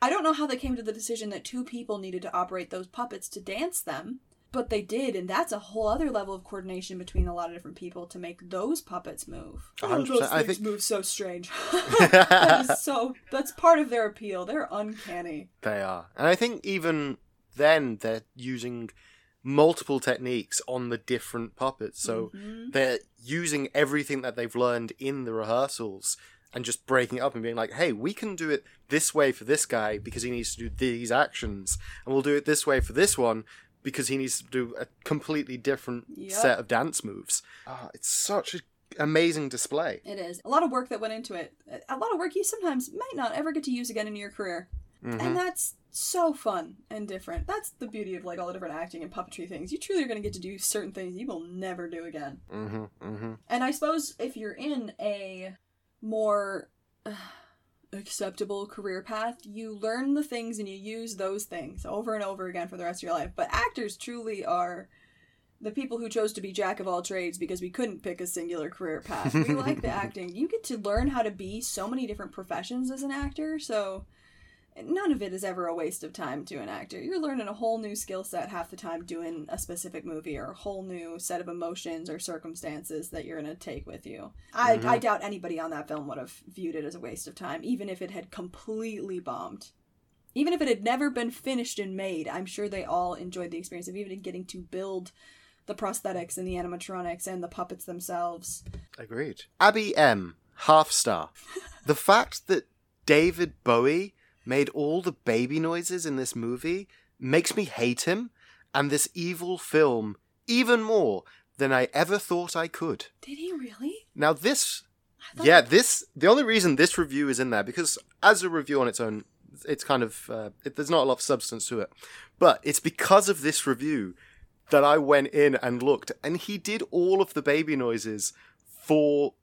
[SPEAKER 3] I don't know how they came to the decision that two people needed to operate those puppets to dance them, but they did, and that's a whole other level of coordination between a lot of different people to make those puppets move.
[SPEAKER 2] A hundred
[SPEAKER 3] those
[SPEAKER 2] percent. I
[SPEAKER 3] things
[SPEAKER 2] think-
[SPEAKER 3] move so strange. that is so that's part of their appeal. They're uncanny.
[SPEAKER 2] They are. And I think even then they're using multiple techniques on the different puppets. So
[SPEAKER 3] Mhm.
[SPEAKER 2] they're using everything that they've learned in the rehearsals and just breaking it up and being like, hey, we can do it this way for this guy because he needs to do these actions. And we'll do it this way for this one because he needs to do a completely different
[SPEAKER 3] Yep.
[SPEAKER 2] set of dance moves. Ah, it's such an amazing display.
[SPEAKER 3] It is. A lot of work that went into it. A lot of work you sometimes might not ever get to use again in your career.
[SPEAKER 2] Mhm.
[SPEAKER 3] And that's so fun and different. That's the beauty of like all the different acting and puppetry things. You truly are going to get to do certain things you will never do again.
[SPEAKER 2] hmm hmm
[SPEAKER 3] And I suppose if you're in a more uh, acceptable career path, you learn the things and you use those things over and over again for the rest of your life. But actors truly are the people who chose to be jack of all trades because we couldn't pick a singular career path. We like the acting. You get to learn how to be so many different professions as an actor, so none of it is ever a waste of time to an actor. You're learning a whole new skill set half the time doing a specific movie or a whole new set of emotions or circumstances that you're going to take with you. I, mm-hmm. I doubt anybody on that film would have viewed it as a waste of time, even if it had completely bombed. Even if it had never been finished and made, I'm sure they all enjoyed the experience of even getting to build the prosthetics and the animatronics and the puppets themselves.
[SPEAKER 2] Agreed. Abby M. Half star. the fact that David Bowie made all the baby noises in this movie makes me hate him and this evil film even more than I ever thought I could.
[SPEAKER 3] Did he really?
[SPEAKER 2] Now this yeah, this the only reason this review is in there because as a review on its own, it's kind of uh, it, there's not a lot of substance to it, but it's because of this review that I went in and looked, and he did all of the baby noises for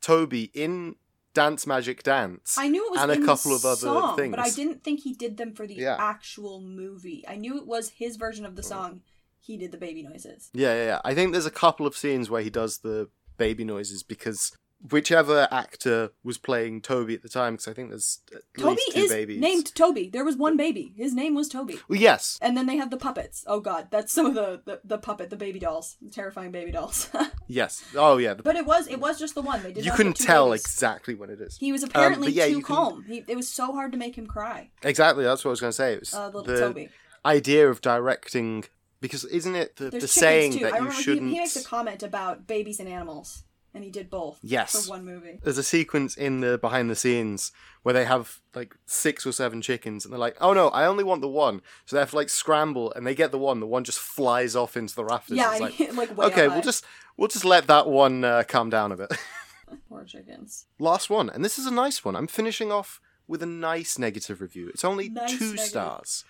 [SPEAKER 2] Toby in Dance Magic Dance.
[SPEAKER 3] I knew it was
[SPEAKER 2] and a couple of other
[SPEAKER 3] song,
[SPEAKER 2] things.
[SPEAKER 3] but I didn't think he did them for the
[SPEAKER 2] Yeah.
[SPEAKER 3] actual movie. I knew it was his version of the song. He did the baby noises.
[SPEAKER 2] Yeah, yeah, yeah. I think there's a couple of scenes where he does the baby noises because whichever actor was playing Toby at the time, because I think there's at
[SPEAKER 3] Toby
[SPEAKER 2] least two
[SPEAKER 3] is
[SPEAKER 2] babies.
[SPEAKER 3] named Toby. There was one baby. His name was Toby.
[SPEAKER 2] Well, yes,
[SPEAKER 3] And then they have the puppets. Oh god, that's some of the the, the puppet, the baby dolls, the terrifying baby dolls.
[SPEAKER 2] yes. Oh, yeah. the-
[SPEAKER 3] but it was it was just the one. They did.
[SPEAKER 2] you couldn't tell
[SPEAKER 3] babies.
[SPEAKER 2] exactly what it is.
[SPEAKER 3] He was apparently
[SPEAKER 2] but yeah,
[SPEAKER 3] too
[SPEAKER 2] you can-
[SPEAKER 3] calm. He, it was so hard to make him cry.
[SPEAKER 2] Exactly. That's what I was going to say. It was
[SPEAKER 3] Uh, little
[SPEAKER 2] the
[SPEAKER 3] Toby.
[SPEAKER 2] idea of directing because isn't it the, the saying
[SPEAKER 3] too.
[SPEAKER 2] that
[SPEAKER 3] I
[SPEAKER 2] you shouldn't?
[SPEAKER 3] he makes a comment about babies and animals, and he did both.
[SPEAKER 2] Yes.
[SPEAKER 3] For one movie.
[SPEAKER 2] There's a sequence in the behind the scenes where they have like six or seven chickens, and they're like, "Oh no, I only want the one." So they have to like scramble, and they get the one. The one just flies off into the rafters.
[SPEAKER 3] Yeah,
[SPEAKER 2] like,
[SPEAKER 3] like
[SPEAKER 2] okay, we'll just we'll just let that one uh, calm down a bit.
[SPEAKER 3] Poor chickens.
[SPEAKER 2] Last one, and this is a nice one. I'm finishing off with a nice negative review. It's only
[SPEAKER 3] Nice
[SPEAKER 2] two
[SPEAKER 3] negative.
[SPEAKER 2] stars.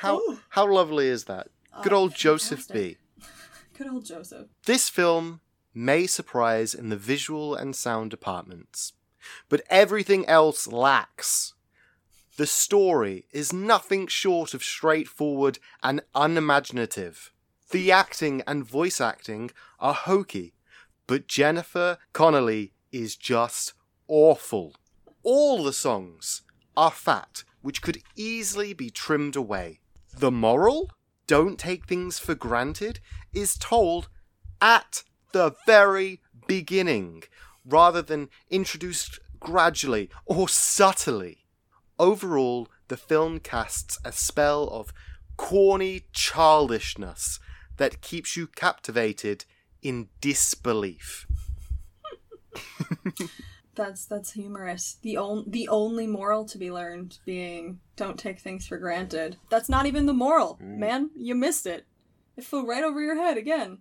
[SPEAKER 2] How
[SPEAKER 3] Ooh.
[SPEAKER 2] how lovely is that? Good
[SPEAKER 3] Oh,
[SPEAKER 2] old Joseph
[SPEAKER 3] fantastic.
[SPEAKER 2] B.
[SPEAKER 3] Good old Joseph.
[SPEAKER 2] This film may surprise in the visual and sound departments, but everything else lacks. The story is nothing short of straightforward and unimaginative. The acting and voice acting are hokey, but Jennifer Connelly is just awful. All the songs are fat, which could easily be trimmed away. The moral? Don't take things for granted is told at the very beginning, rather than introduced gradually or subtly. Overall, the film casts a spell of corny childishness that keeps you captivated in disbelief.
[SPEAKER 3] That's that's humorous. The on, the only moral to be learned being don't take things for granted. That's not even the moral, man. You missed it. It flew right over your head again.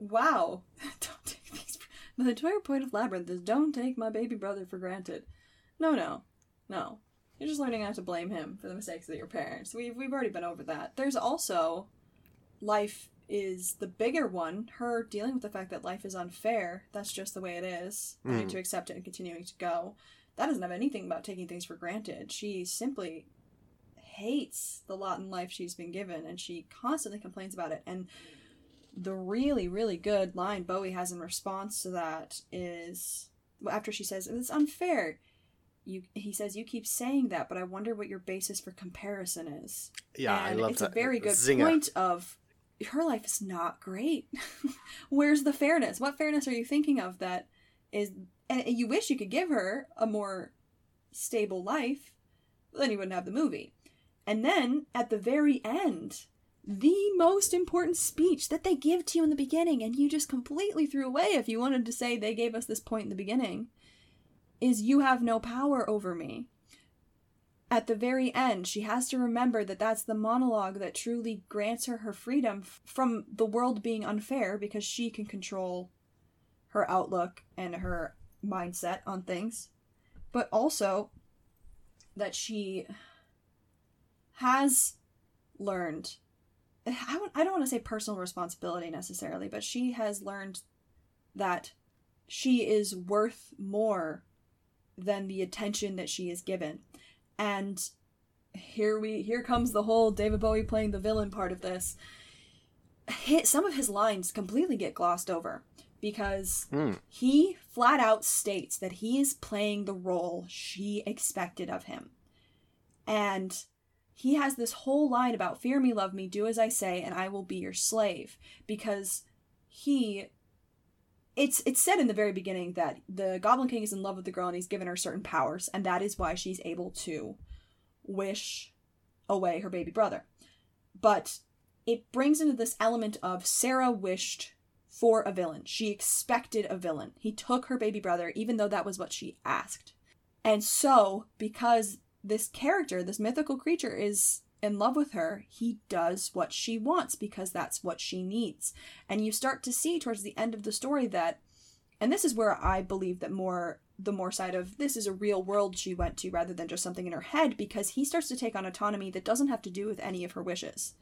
[SPEAKER 3] Wow. don't take. For, the entire point of Labyrinth is don't take my baby brother for granted. No, no, no. You're just learning not to blame him for the mistakes of your parents. We've we've already been over that. There's also life is the bigger one. Her dealing with the fact that life is unfair. That's just the way it is.
[SPEAKER 2] Mm.
[SPEAKER 3] to accept it and continuing to go. That doesn't have anything about taking things for granted. She simply hates the lot in life she's been given, and she constantly complains about it. And the really, really good line Bowie has in response to that is after she says it's unfair. You, he says you keep saying that, but I wonder what your basis for comparison is
[SPEAKER 2] Yeah,
[SPEAKER 3] and
[SPEAKER 2] I love
[SPEAKER 3] it's
[SPEAKER 2] that.
[SPEAKER 3] a very good
[SPEAKER 2] Zinger.
[SPEAKER 3] point of her life is not great. Where's the fairness? What fairness are you thinking of that is and you wish you could give her a more stable life, then you wouldn't have the movie. And then at the very end, the most important speech that they give to you in the beginning and you just completely threw away if you wanted to say they gave us this point in the beginning is you have no power over me. At the very end, she has to remember that that's the monologue that truly grants her her freedom from the world being unfair because she can control her outlook and her mindset on things, but also that she has learned I w- I don't want to say personal responsibility necessarily, but she has learned that she is worth more than the attention that she is given. And here we here comes the whole David Bowie playing the villain part of this. Hit, some of his lines completely get glossed over because
[SPEAKER 2] Hmm.
[SPEAKER 3] he flat out states that he is playing the role she expected of him. And he has this whole line about fear me, love me, do as I say, and I will be your slave. Because he it's it's said in the very beginning that the Goblin King is in love with the girl and he's given her certain powers, and that is why she's able to wish away her baby brother. But it brings into this element of Sarah wished for a villain. She expected a villain. He took her baby brother, even though that was what she asked. And so, because this character, this mythical creature, is in love with her, he does what she wants because that's what she needs. And you start to see towards the end of the story that, and this is where I believe that more the more side of this is a real world she went to rather than just something in her head because he starts to take on autonomy that doesn't have to do with any of her wishes.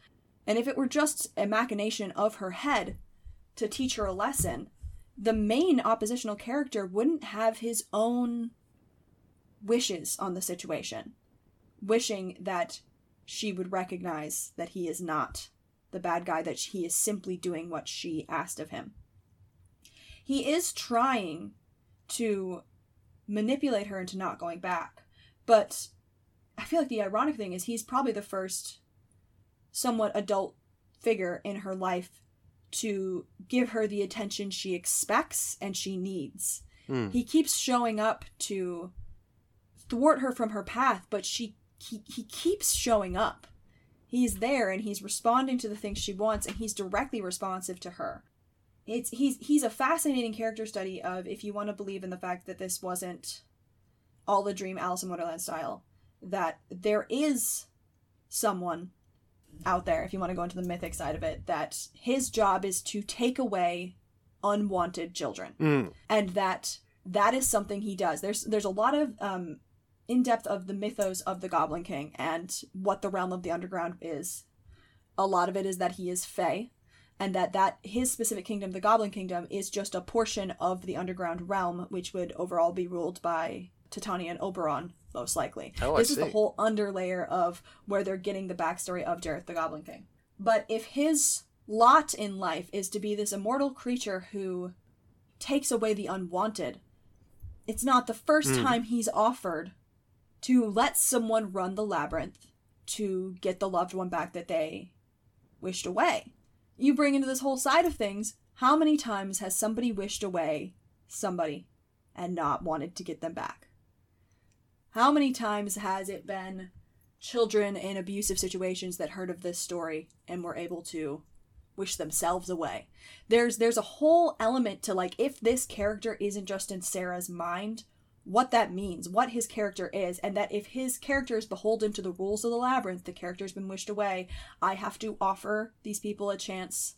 [SPEAKER 3] And if it were just a machination of her head to teach her a lesson, the main oppositional character wouldn't have his own wishes on the situation, wishing that she would recognize that he is not the bad guy, that he is simply doing what she asked of him. He is trying to manipulate her into not going back, but I feel like the ironic thing is he's probably the first somewhat adult figure in her life to give her the attention she expects and she needs.
[SPEAKER 2] Hmm.
[SPEAKER 3] He keeps showing up to thwart her from her path, but she he, he keeps showing up. He's there and he's responding to the things she wants and he's directly responsive to her. It's he's he's a fascinating character study of if you want to believe in the fact that this wasn't all the dream Alice in Wonderland style, that there is someone out there, if you want to go into the mythic side of it, that his job is to take away unwanted children
[SPEAKER 2] Mm.
[SPEAKER 3] and that that is something he does. There's there's a lot of um in depth of the mythos of the Goblin King and what the realm of the underground is. A lot of it is that he is Fey, and that that his specific kingdom, the Goblin Kingdom, is just a portion of the underground realm, which would overall be ruled by Titania and Oberon, most likely.
[SPEAKER 2] Oh, I
[SPEAKER 3] this is the whole underlayer of where they're getting the backstory of Jareth the Goblin King. But if his lot in life is to be this immortal creature who takes away the unwanted, it's not the first
[SPEAKER 2] Hmm.
[SPEAKER 3] time he's offered to let someone run the labyrinth to get the loved one back that they wished away. You bring into this whole side of things, how many times has somebody wished away somebody and not wanted to get them back? How many times has it been children in abusive situations that heard of this story and were able to wish themselves away? There's there's a whole element to like if this character isn't just in Sarah's mind, what that means, what his character is, and that if his character is beholden to the rules of the labyrinth, the character's been wished away, I have to offer these people a chance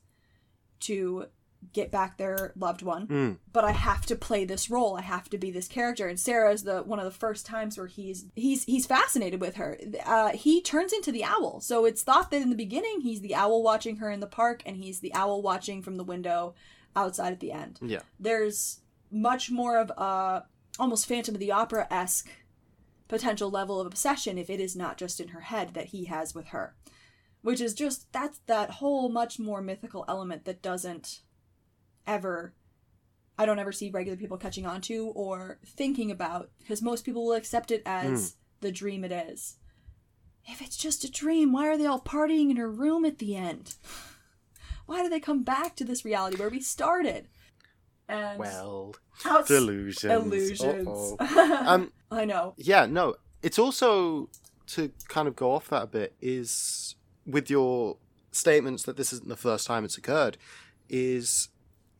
[SPEAKER 3] to get back their loved one
[SPEAKER 2] Mm.
[SPEAKER 3] but I have to play this role. I have to be this character. And Sarah is the one of the first times where he's he's he's fascinated with her. Uh, he turns into the owl. So it's thought that in the beginning he's the owl watching her in the park, and he's the owl watching from the window outside at the end.
[SPEAKER 2] Yeah.
[SPEAKER 3] There's much more of a almost Phantom of the Opera esque potential level of obsession if it is not just in her head that he has with her, which is just that's that whole much more mythical element that doesn't ever I don't ever see regular people catching on to or thinking about because most people will accept it as hmm. the dream it is. If it's just a dream, why are they all partying in her room at the end? Why do they come back to this reality where we started? And
[SPEAKER 2] Well,
[SPEAKER 3] outs-
[SPEAKER 2] delusions.
[SPEAKER 3] illusions.
[SPEAKER 2] Um,
[SPEAKER 3] I know.
[SPEAKER 2] yeah, no. It's also to kind of go off that a bit is with your statements that this isn't the first time it's occurred. Is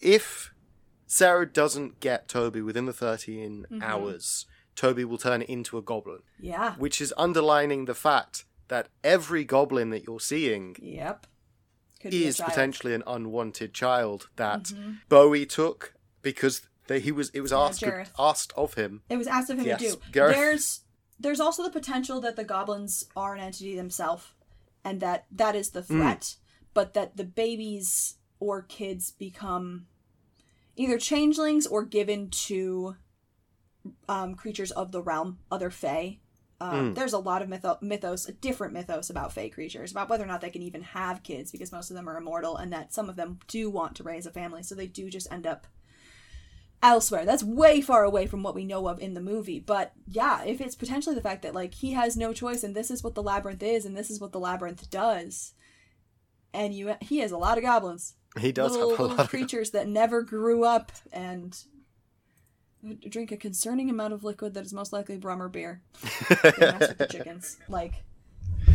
[SPEAKER 2] if Sarah doesn't get Toby within the 13
[SPEAKER 3] Mhm.
[SPEAKER 2] hours, Toby will turn into a goblin,
[SPEAKER 3] Yeah.
[SPEAKER 2] which is underlining the fact that every goblin that you're seeing
[SPEAKER 3] Yep. Could
[SPEAKER 2] is potentially an unwanted child that
[SPEAKER 3] Mhm.
[SPEAKER 2] Bowie took because they, he was it was asked
[SPEAKER 3] Jareth.
[SPEAKER 2] asked of him.
[SPEAKER 3] It was asked of him
[SPEAKER 2] Yes,
[SPEAKER 3] to do.
[SPEAKER 2] Jareth.
[SPEAKER 3] There's there's also the potential that the goblins are an entity themselves, and that that is the threat. But that the babies or kids become either changelings or given to um, creatures of the realm, other fae. Um, There's a lot of mytho- mythos, a different mythos about fae creatures, about whether or not they can even have kids, because most of them are immortal, and that some of them do want to raise a family, so they do just end up elsewhere. That's way far away from what we know of in the movie. But yeah, if it's potentially the fact that like he has no choice and this is what the labyrinth is and this is what the labyrinth does, and you he has a lot of goblins,
[SPEAKER 2] He does
[SPEAKER 3] little,
[SPEAKER 2] have a lot of
[SPEAKER 3] creatures that never grew up and drink a concerning amount of liquid that is most likely rum or beer. They mess with the chickens. Like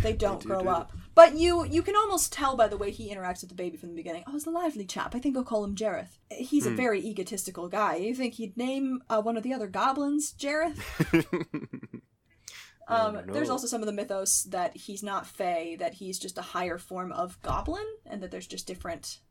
[SPEAKER 3] they don't
[SPEAKER 2] do
[SPEAKER 3] grow
[SPEAKER 2] do.
[SPEAKER 3] up. But you you can almost tell by the way he interacts with the baby from the beginning. Oh, he's a lively chap. I think I'll call him Jareth. He's a
[SPEAKER 2] Hmm.
[SPEAKER 3] very egotistical guy. You think he'd name uh, one of the other goblins Jareth? Um. There's also some of the mythos that he's not Fey, that he's just a higher form of goblin, and that there's just different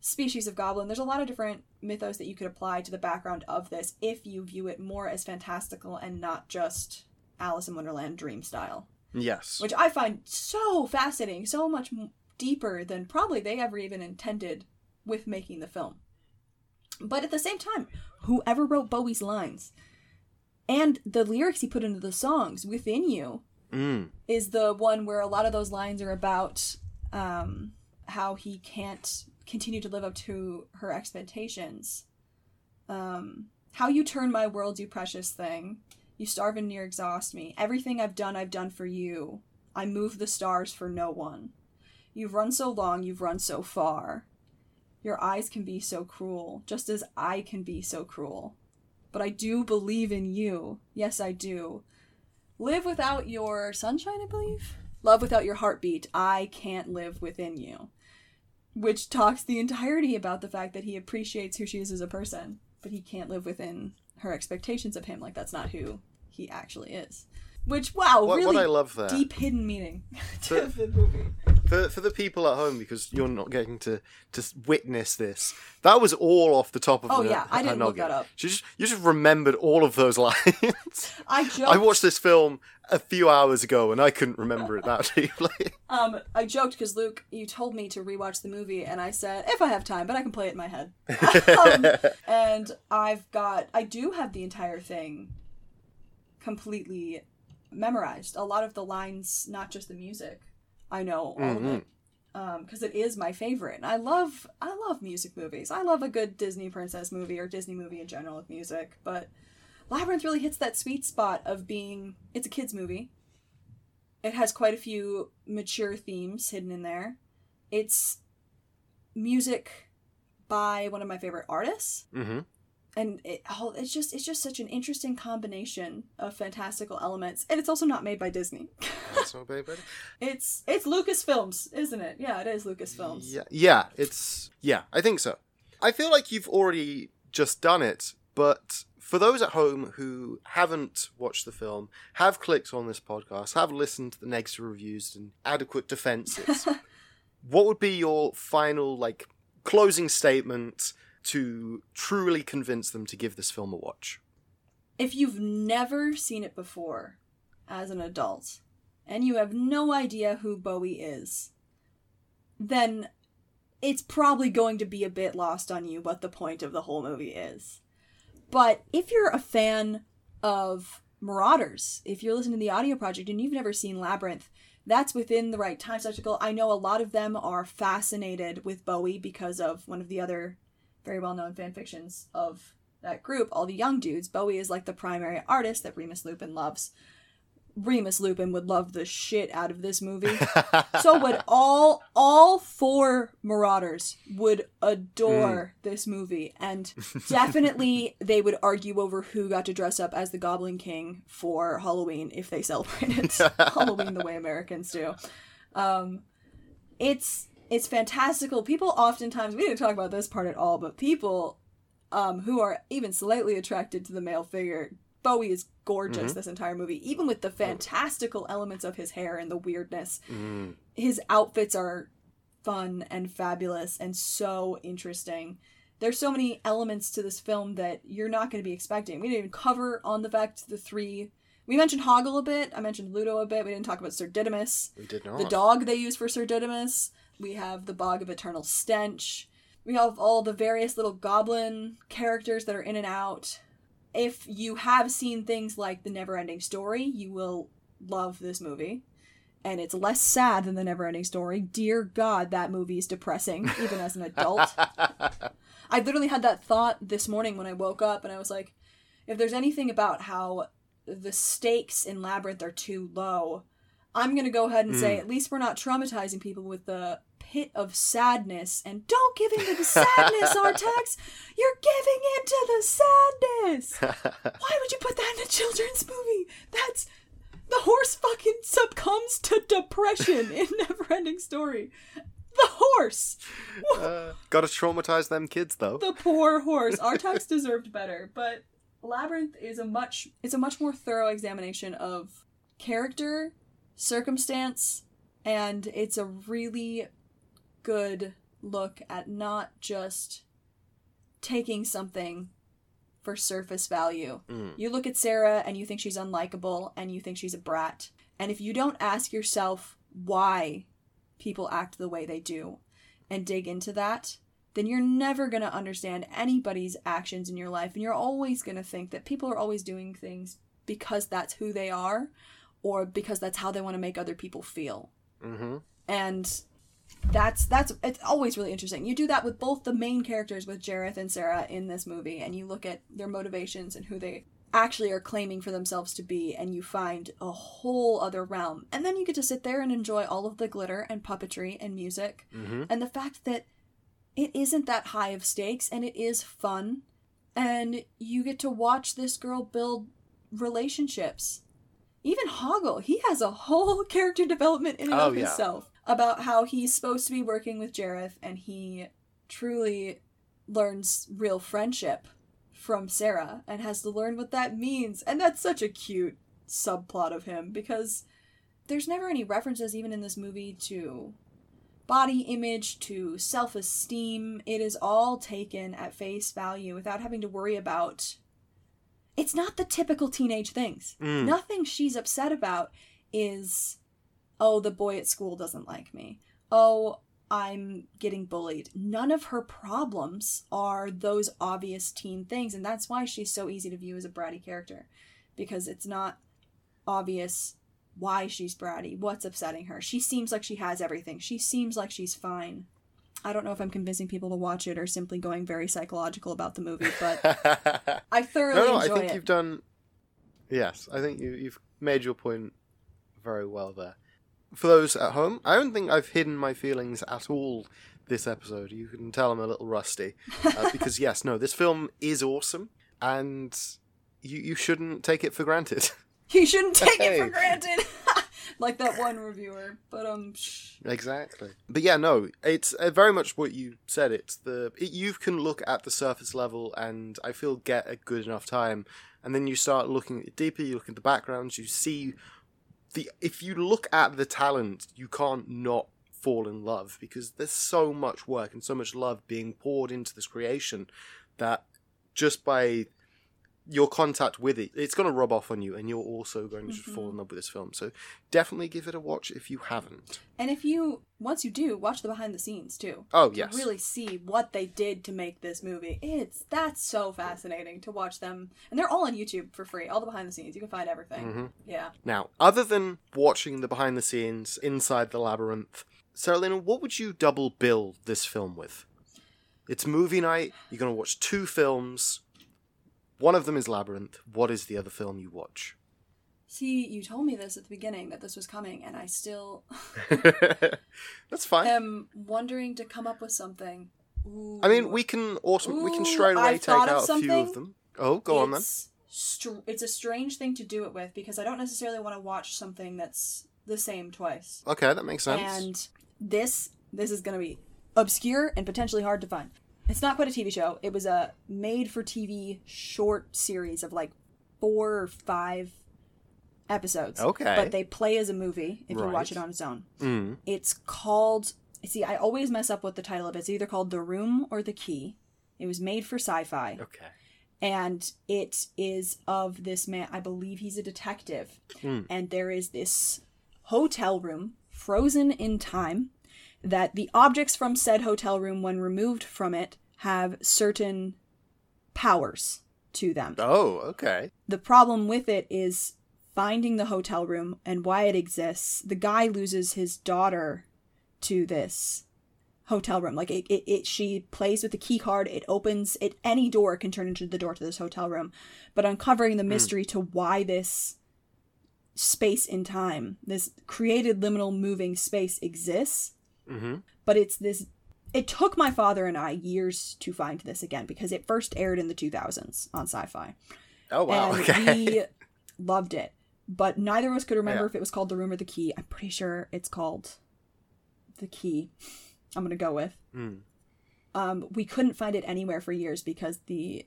[SPEAKER 3] species of goblin. There's a lot of different mythos that you could apply to the background of this if you view it more as fantastical and not just Alice in Wonderland dream style,
[SPEAKER 2] yes.
[SPEAKER 3] which I find so fascinating, so much deeper than probably they ever even intended with making the film. But at the same time, whoever wrote Bowie's lines and the lyrics he put into the songs within you
[SPEAKER 2] Mm.
[SPEAKER 3] is the one where a lot of those lines are about um, how he can't continue to live up to her expectations. Um, how you turn my world, you precious thing. You starve and near exhaust me. Everything I've done, I've done for you. I move the stars for no one. You've run so long, you've run so far. Your eyes can be so cruel, just as I can be so cruel. But I do believe in you. Yes, I do. Live without your sunshine, I believe. Love without your heartbeat. I can't live within you. Which talks the entirety about the fact that he appreciates who she is as a person, but he can't live within her expectations of him. Like, that's not who he actually is. Which, wow,
[SPEAKER 2] What,
[SPEAKER 3] really
[SPEAKER 2] what I love there
[SPEAKER 3] deep hidden meaning to
[SPEAKER 2] But-
[SPEAKER 3] the movie.
[SPEAKER 2] for for the people at home because you're not getting to to witness this. That was all off the top of
[SPEAKER 3] Oh,
[SPEAKER 2] her,
[SPEAKER 3] yeah, I didn't look that up.
[SPEAKER 2] She just you just remembered all of those lines.
[SPEAKER 3] I joked.
[SPEAKER 2] I watched this film a few hours ago and I couldn't remember it that deeply.
[SPEAKER 3] Um, I joked because Luke, you told me to rewatch the movie, and I said if I have time, but I can play it in my head. um, and I've got, I do have the entire thing completely memorized. A lot of the lines, not just the music. I know all of it because it is my favorite. And I love, I love music movies. I love a good Disney princess movie or Disney movie in general with music, but. Labyrinth really hits that sweet spot of being it's a kids movie. It has quite a few mature themes hidden in there. It's music by one of my favorite artists,
[SPEAKER 2] hmm
[SPEAKER 3] and it oh, it's just it's just such an interesting combination of fantastical elements, and it's also not made by Disney.
[SPEAKER 2] That's not very bad.
[SPEAKER 3] it's it's Lucasfilms, isn't it? Yeah, it is Lucasfilms.
[SPEAKER 2] Yeah, yeah, it's yeah, I think so. I feel like you've already just done it, but for those at home who haven't watched the film, have clicked on this podcast, have listened to the negative reviews and adequate defenses, what would be your final like closing statement to truly convince them to give this film a watch?
[SPEAKER 3] If you've never seen it before as an adult and you have no idea who Bowie is, then it's probably going to be a bit lost on you what the point of the whole movie is. But if you're a fan of Marauders, if you're listening to the audio project and you've never seen Labyrinth, that's within the right time spectacle. I know a lot of them are fascinated with Bowie because of one of the other very well known fan fictions of that group, all the young dudes. Bowie is like the primary artist that Remus Lupin loves. Remus Lupin would love the shit out of this movie. so would all all four Marauders would adore this movie, and definitely they would argue over who got to dress up as the Goblin King for Halloween if they celebrated Halloween the way Americans do. Um, it's it's fantastical. People oftentimes we didn't talk about this part at all, but people um, who are even slightly attracted to the male figure. Bowie is gorgeous this entire movie, even with the fantastical elements of his hair and the weirdness. His outfits are fun and fabulous and so interesting. there's so many elements to this film that you're not going to be expecting. We didn't even cover on the fact the three. We mentioned Hoggle a bit. I mentioned Ludo a bit. We didn't talk about Sir Didymus,
[SPEAKER 2] We did not.
[SPEAKER 3] the dog they use for Sir Didymus. We have the Bog of Eternal Stench. We have all the various little goblin characters that are in and out. If you have seen things like The Neverending Story, you will love this movie. And it's less sad than The Neverending Story. Dear God, that movie is depressing, even as an adult. I literally had that thought this morning when I woke up, and I was like, if there's anything about how the stakes in Labyrinth are too low, I'm gonna go ahead and say at least we're not traumatizing people with the pit of sadness. And don't give in to the sadness, Artax. You're giving in to the sadness. Why would you put that in a children's movie? That's the horse fucking succumbs to depression in Neverending Story. The horse.
[SPEAKER 2] uh, gotta traumatize them kids though.
[SPEAKER 3] the poor horse. Artax deserved better, but Labyrinth is a much it's a much more thorough examination of character, circumstance, and it's a really good look at not just taking something for surface value.
[SPEAKER 2] Mm.
[SPEAKER 3] You look at Sarah and you think she's unlikable and you think she's a brat. And if you don't ask yourself why people act the way they do and dig into that, then you're never going to understand anybody's actions in your life. And you're always going to think that people are always doing things because that's who they are or because that's how they want to make other people feel.
[SPEAKER 2] hmm
[SPEAKER 3] And that's that's it's always really interesting. You do that with both the main characters with Jareth and Sarah in this movie and you look at their motivations and who they actually are claiming for themselves to be and you find a whole other realm. And then you get to sit there and enjoy all of the glitter and puppetry and music
[SPEAKER 2] hmm
[SPEAKER 3] and the fact that it isn't that high of stakes and it is fun and you get to watch this girl build relationships even hoggle he has a whole character development in and
[SPEAKER 2] Oh,
[SPEAKER 3] of
[SPEAKER 2] yeah.
[SPEAKER 3] himself about how he's supposed to be working with jareth and he truly learns real friendship from sarah and has to learn what that means and that's such a cute subplot of him because there's never any references even in this movie to body image to self esteem. It is all taken at face value without having to worry about. It's not the typical teenage things.
[SPEAKER 2] Mm.
[SPEAKER 3] Nothing she's upset about is, oh, the boy at school doesn't like me. Oh, I'm getting bullied. None of her problems are those obvious teen things, and that's why she's so easy to view as a bratty character. Because it's not obvious why she's bratty, what's upsetting her. She seems like she has everything. She seems like she's fine. I don't know if I'm convincing people to watch it or simply going very psychological about the movie, but I thoroughly
[SPEAKER 2] no, no, I think
[SPEAKER 3] it.
[SPEAKER 2] you've done. Yes, I think you, you've made your point very well there. For those at home, I don't think I've hidden my feelings at all this episode. You can tell I'm a little rusty. Uh, because, yes, no, this film is awesome, and you, you shouldn't take it for granted.
[SPEAKER 3] You shouldn't take it for granted. like that one reviewer. But um shh.
[SPEAKER 2] Exactly. But yeah, no, it's uh, very much what you said. It's the it, you can look at the surface level and I feel get a good enough time, and then you start looking at it deeper. You look at the backgrounds. You see the if you look at the talent, you can't not fall in love because there's so much work and so much love being poured into this creation that just by your contact with it, it's going to rub off on you, and you're also going to just fall in love with this film. So definitely give it a watch if you haven't.
[SPEAKER 3] And if you once you do, watch the behind the scenes too.
[SPEAKER 2] Oh yes,
[SPEAKER 3] really see what they did to make this movie. It's that's so fascinating to watch them, and they're all on YouTube for free. All the behind the scenes, you can find everything.
[SPEAKER 2] Mm-hmm.
[SPEAKER 3] Yeah.
[SPEAKER 2] Now, other than watching the behind the scenes inside the labyrinth, Seralina, what would you double bill this film with? It's movie night. You're going to watch two films. One of them is Labyrinth. What is the other film you watch?
[SPEAKER 3] See, you told me this at the beginning that this was coming, and I still
[SPEAKER 2] That's fine.
[SPEAKER 3] am wondering to come up with something. Ooh.
[SPEAKER 2] I mean, we can also we can straight away
[SPEAKER 3] I've
[SPEAKER 2] take out a few of them. Oh, go on then.
[SPEAKER 3] str- it's a strange thing to do it with because I don't necessarily want to watch something that's the same twice.
[SPEAKER 2] Okay, that makes sense.
[SPEAKER 3] And this this is going to be obscure and potentially hard to find. It's not quite a TV show. It was a made for TV short series of like four or five episodes.
[SPEAKER 2] Okay.
[SPEAKER 3] But they play as a movie if you watch it on its own.
[SPEAKER 2] Mm.
[SPEAKER 3] It's called see, I always mess up with the title of it. It's either called The Room or The Key. It was made for sci-fi,
[SPEAKER 2] Okay.
[SPEAKER 3] and it is of this man. I believe he's a detective,
[SPEAKER 2] Hmm.
[SPEAKER 3] and there is this hotel room frozen in time. That the objects from said hotel room, when removed from it, have certain powers to them.
[SPEAKER 2] Oh, okay.
[SPEAKER 3] The problem with it is finding the hotel room and why it exists. The guy loses his daughter to this hotel room. Like it, it, it she plays with the key card, it opens it any door can turn into the door to this hotel room. But uncovering the hmm. mystery to why this space in time, this created liminal moving space exists,
[SPEAKER 2] Mm-hmm.
[SPEAKER 3] but it's this it took my father and I years to find this again because it first aired in the 2000s on sci-fi
[SPEAKER 2] Oh wow.
[SPEAKER 3] and
[SPEAKER 2] okay.
[SPEAKER 3] we loved it. But neither of us could remember
[SPEAKER 2] Yeah.
[SPEAKER 3] if it was called The Room or The Key. I'm pretty sure it's called The Key. I'm gonna go with.
[SPEAKER 2] Hmm.
[SPEAKER 3] Um, we couldn't find it anywhere for years because the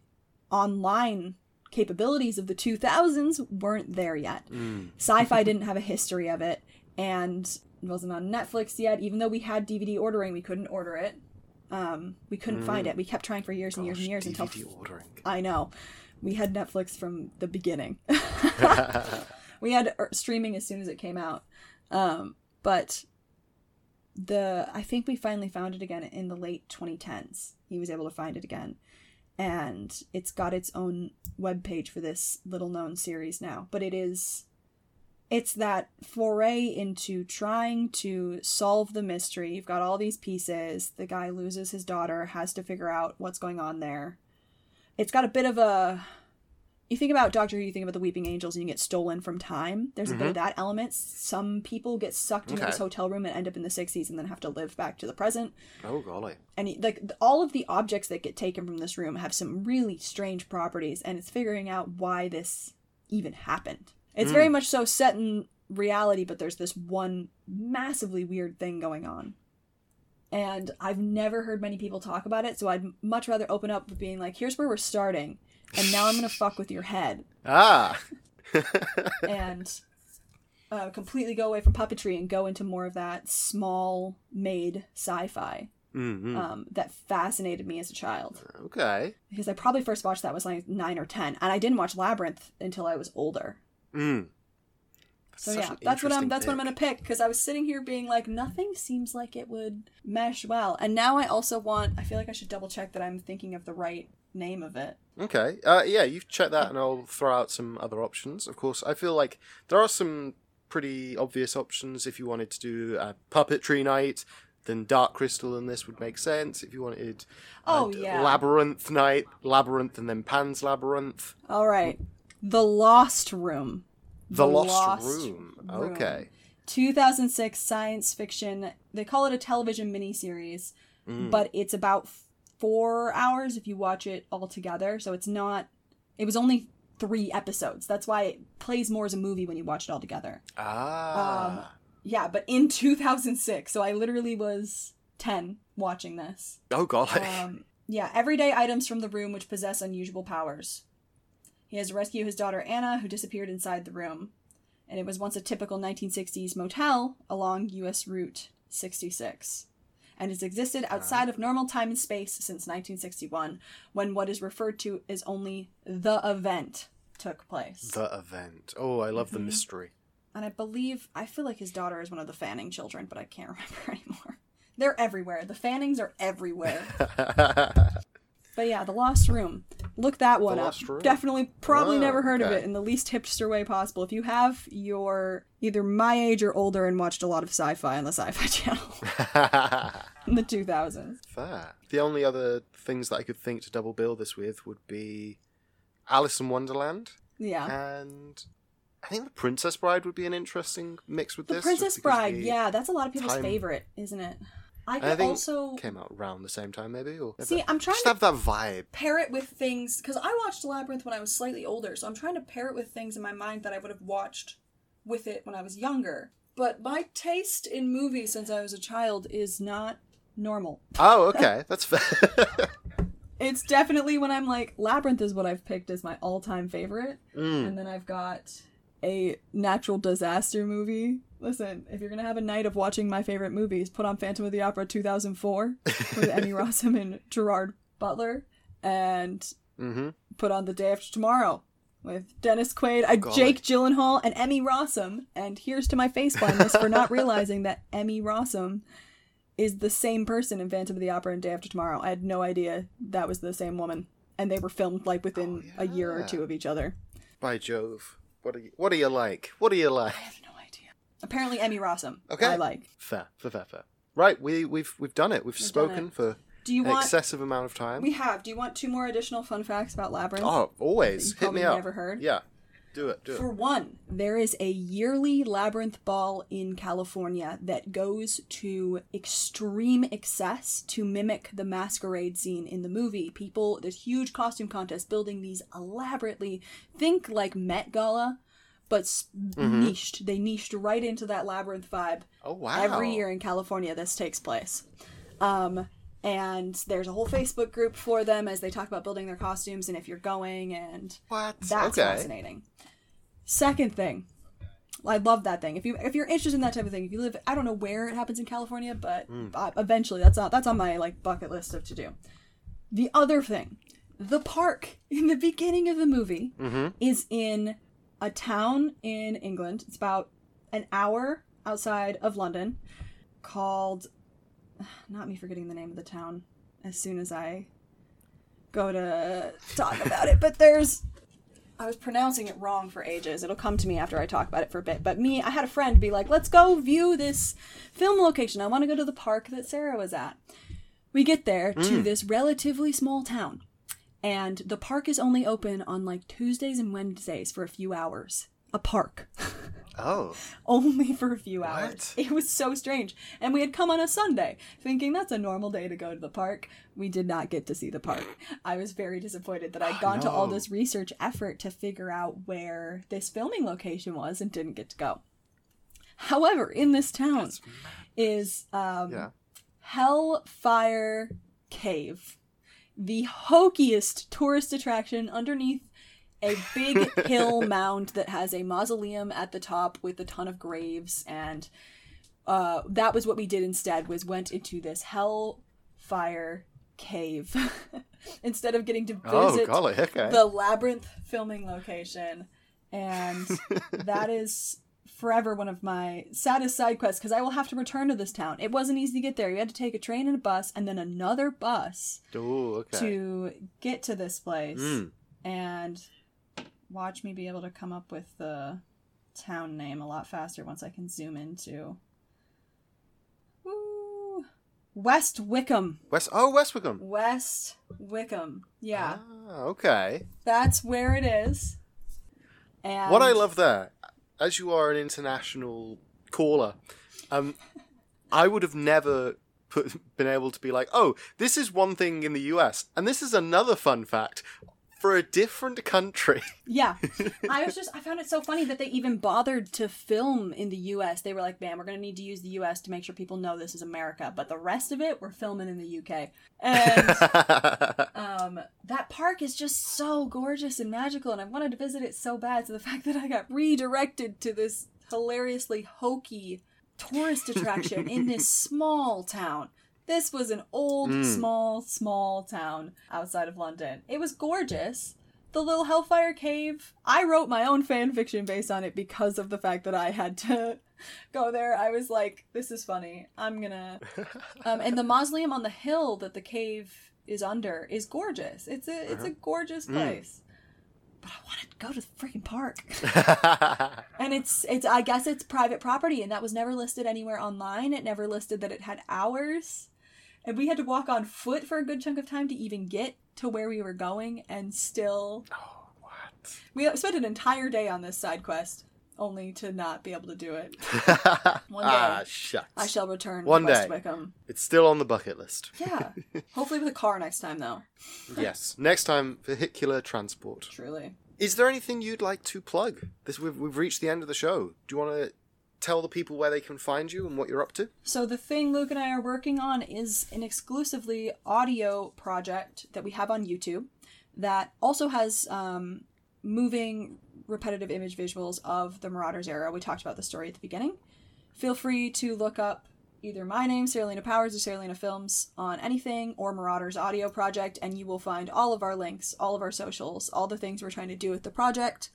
[SPEAKER 3] online capabilities of the 2000s weren't there yet.
[SPEAKER 2] Hmm.
[SPEAKER 3] Sci-fi didn't have a history of it, and it wasn't on Netflix yet. Even though we had DVD ordering, we couldn't order it. Um, we couldn't find it. We kept trying for years and years and years until
[SPEAKER 2] DVD ordering.
[SPEAKER 3] I know. We had Netflix from the beginning. we had er, streaming as soon as it came out. Um, but the I think we finally found it again in the late 2010s. He was able to find it again. And it's got its own web page for this little known series now. But it is it's that foray into trying to solve the mystery. You've got all these pieces. The guy loses his daughter, has to figure out what's going on there. It's got a bit of a. You think about Doctor Who, you think about the Weeping Angels, and you get stolen from time. There's a bit of mm-hmm. that element. Some people get sucked into
[SPEAKER 2] Okay.
[SPEAKER 3] this hotel room and end up in the 60s and then have to live back to the present.
[SPEAKER 2] oh golly.
[SPEAKER 3] And like all of the objects that get taken from this room have some really strange properties, and it's figuring out why this even happened. It's very much so set in reality, but there's this one massively weird thing going on. And I've never heard many people talk about it, so I'd much rather open up with being like, here's where we're starting, and now I'm gonna fuck with your head
[SPEAKER 2] Ah.
[SPEAKER 3] and uh, completely go away from puppetry and go into more of that small made sci-fi
[SPEAKER 2] mm
[SPEAKER 3] um, that fascinated me as a child
[SPEAKER 2] Okay.
[SPEAKER 3] because I probably first watched that was like nine or ten, and I didn't watch Labyrinth until I was older.
[SPEAKER 2] Mm.
[SPEAKER 3] So
[SPEAKER 2] Such
[SPEAKER 3] yeah, that's what I'm.
[SPEAKER 2] interesting
[SPEAKER 3] That's what I'm gonna pick because I was sitting here being like, nothing seems like it would mesh well, and now I also want. I feel like I should double check that I'm thinking of the right name of it.
[SPEAKER 2] Okay. Uh, yeah, you check that, and I'll throw out some other options. Of course, I feel like there are some pretty obvious options. If you wanted to do a puppetry night, then Dark Crystal and this would make sense. If you wanted,
[SPEAKER 3] Oh, yeah.
[SPEAKER 2] Labyrinth night, Labyrinth, and then Pan's Labyrinth,
[SPEAKER 3] All right, The Lost Room.
[SPEAKER 2] The, Lost, Room.
[SPEAKER 3] Room.
[SPEAKER 2] Okay.
[SPEAKER 3] 2006 science fiction. They call it a television miniseries,
[SPEAKER 2] Mm.
[SPEAKER 3] but it's about four hours if you watch it all together. So it's not. It was only three episodes. That's why it plays more as a movie when you watch it all together.
[SPEAKER 2] Ah.
[SPEAKER 3] Yeah, but in 2006. So I literally was 10 watching this.
[SPEAKER 2] oh god.
[SPEAKER 3] Um, yeah, everyday items from the room which possess unusual powers. He has to rescue his daughter Anna, who disappeared inside the room. And it was once a typical 1960s motel along US Route 66. And has existed outside of normal time and space since 1961, when what is referred to as only the event took place.
[SPEAKER 2] the event. Oh, I love the
[SPEAKER 3] Mm-hmm.
[SPEAKER 2] mystery.
[SPEAKER 3] And I believe, I feel like his daughter is one of the Fanning children, but I can't remember anymore. They're everywhere. The Fannings are everywhere. But yeah, The Lost Room. Look that one up.
[SPEAKER 2] Room.
[SPEAKER 3] Definitely, probably
[SPEAKER 2] Oh,
[SPEAKER 3] never heard of it in the least hipster way possible. If you have, you're either my age or older and watched a lot of sci-fi on the Sci-Fi Channel in the 2000s.
[SPEAKER 2] Fair. The only other things that I could think to double bill this with would be Alice in Wonderland
[SPEAKER 3] Yeah.
[SPEAKER 2] and I think The Princess Bride would be an interesting mix with
[SPEAKER 3] The
[SPEAKER 2] this.
[SPEAKER 3] Princess Bride. Yeah, that's a lot of people's
[SPEAKER 2] time-
[SPEAKER 3] favorite, isn't it? I
[SPEAKER 2] I think
[SPEAKER 3] also
[SPEAKER 2] came out around the same time, maybe. Or
[SPEAKER 3] See, I'm trying
[SPEAKER 2] just
[SPEAKER 3] to-
[SPEAKER 2] have that vibe.
[SPEAKER 3] pair it with things because I watched Labyrinth when I was slightly older, so I'm trying to pair it with things in my mind that I would have watched with it when I was younger. But my taste in movies since I was a child is not normal.
[SPEAKER 2] Oh, okay, that's fair.
[SPEAKER 3] It's definitely when I'm like Labyrinth is what I've picked as my all-time favorite,
[SPEAKER 2] Mm.
[SPEAKER 3] and then I've got a natural disaster movie. Listen, if you're gonna have a night of watching my favorite movies, put on Phantom of the Opera 2004 with Emmy Rossum and Gerard Butler, and
[SPEAKER 2] Mm-hmm.
[SPEAKER 3] put on the day after tomorrow with Dennis Quaid, uh. Jake Gyllenhaal, and Emmy Rossum. And here's to my face blindness for not realizing that Emmy Rossum is the same person in Phantom of the Opera and Day After Tomorrow. I had no idea that was the same woman, and they were filmed like within a year or two of each other.
[SPEAKER 2] By Jove. What are you, what are you like? What are you like?
[SPEAKER 3] I have no idea. Apparently, Emmy Rossum.
[SPEAKER 2] Okay.
[SPEAKER 3] I like.
[SPEAKER 2] Fair, fair, fair, fair. Right, we we've we've done it. We've,
[SPEAKER 3] done
[SPEAKER 2] spoken
[SPEAKER 3] it.
[SPEAKER 2] for
[SPEAKER 3] Do you
[SPEAKER 2] an
[SPEAKER 3] want?
[SPEAKER 2] excessive amount of time.
[SPEAKER 3] We have. Do you want two more additional fun facts about Labyrinth?
[SPEAKER 2] oh, always
[SPEAKER 3] That
[SPEAKER 2] hit
[SPEAKER 3] you've
[SPEAKER 2] me up.
[SPEAKER 3] never heard?
[SPEAKER 2] Yeah, do it, do it.
[SPEAKER 3] For
[SPEAKER 2] it.
[SPEAKER 3] one, there is a yearly labyrinth ball in California that goes to extreme excess to mimic the masquerade scene in the movie. People, there's huge costume contests building these elaborately, think like Met Gala, but s niched. They niched right into that labyrinth vibe.
[SPEAKER 2] Oh wow!
[SPEAKER 3] Every year in California, this takes place. Um, and there's a whole Facebook group for them as they talk about building their costumes and if you're going and
[SPEAKER 2] What?
[SPEAKER 3] that's
[SPEAKER 2] okay.
[SPEAKER 3] fascinating. Second thing, I love that thing. If you if you're interested in that type of thing, if you live, I don't know where it happens in California, but uh, eventually that's on that's on my like bucket list of to do. The other thing, the park in the beginning of the movie
[SPEAKER 2] Mm-hmm.
[SPEAKER 3] is in a town in England. It's about an hour outside of London, called not me forgetting the name of the town as soon as I go to talk about it, but there's I was pronouncing it wrong for ages. It'll come to me after I talk about it for a bit. But me, I had a friend be like, "Let's go view this film location. I want to go to the park that Sarah was at." We get there to mm. this relatively small town, and the park is only open on like Tuesdays and Wednesdays for a few hours. A park.
[SPEAKER 2] Oh,
[SPEAKER 3] only for a few hours.
[SPEAKER 2] What?
[SPEAKER 3] It was so strange. And we had come on a Sunday, thinking that's a normal day to go to the park. We did not get to see the park. I was very disappointed that I'd gone to all this research effort to figure out where this filming location was and didn't get to go. However, in this town is um,
[SPEAKER 2] yeah.
[SPEAKER 3] Hellfire Cave, the hokiest tourist attraction underneath a big hill mound that has a mausoleum at the top with a ton of graves and uh, that was what we did instead was went into this hellfire cave instead of getting to
[SPEAKER 2] Oh,
[SPEAKER 3] visit
[SPEAKER 2] golly, okay.
[SPEAKER 3] the labyrinth filming location and that is forever one of my saddest side quests because i will have to return to this town it wasn't easy to get there you had to take a train and a bus and then another bus
[SPEAKER 2] Oh, okay.
[SPEAKER 3] to get to this place
[SPEAKER 2] Mm.
[SPEAKER 3] and watch me be able to come up with the town name a lot faster once i can zoom into Woo. West Wycombe
[SPEAKER 2] West. Oh, West Wycombe.
[SPEAKER 3] West Wycombe yeah
[SPEAKER 2] Ah, okay.
[SPEAKER 3] that's where it is and
[SPEAKER 2] What I love there, as you are an international caller, um, I would have never put, been able to be like, oh, this is one thing in the US, and this is another fun fact for a different country.
[SPEAKER 3] Yeah. I was just I found it so funny that they even bothered to film in the US. They were like, "Man, we're going to need to use the US to make sure people know this is America." But the rest of it we're filming in the UK. And um that park is just so gorgeous and magical and I wanted to visit it so bad. So the fact that I got redirected to this hilariously hokey tourist attraction in this small town. This was an old,
[SPEAKER 2] Mm.
[SPEAKER 3] small, small town outside of London. It was gorgeous. The little Hellfire Cave. I wrote my own fan fiction based on it because of the fact that I had to go there. I was like, this is funny. I'm gonna. Um, and the mausoleum on the hill that the cave is under is gorgeous. It's a it's a gorgeous place. But I wanted to go to the freaking park. And it's it's I guess it's private property and that was never listed anywhere online. It never listed that it had hours. And we had to walk on foot for a good chunk of time to even get to where we were going and still
[SPEAKER 2] oh, what?
[SPEAKER 3] we spent an entire day on this side quest only to not be able to do it. One day.
[SPEAKER 2] ah, shucks.
[SPEAKER 3] I shall return
[SPEAKER 2] One
[SPEAKER 3] to West
[SPEAKER 2] day.
[SPEAKER 3] Wycombe.
[SPEAKER 2] It's still on the bucket list.
[SPEAKER 3] Yeah. Hopefully with a car next time though.
[SPEAKER 2] yes. Next time, vehicular transport.
[SPEAKER 3] Truly.
[SPEAKER 2] Is there anything you'd like to plug? This we've we've reached the end of the show. Do you want to tell the people where they can find you and what you're up to?
[SPEAKER 3] So the thing Luke and I are working on is an exclusively audio project that we have on YouTube that also has um, moving repetitive image visuals of the Marauders era. We talked about the story at the beginning. Feel free to look up either my name, Seralina Powers, or Seralina Films on anything, or Marauders Audio Project, and you will find all of our links, all of our socials, all the things we're trying to do with the project.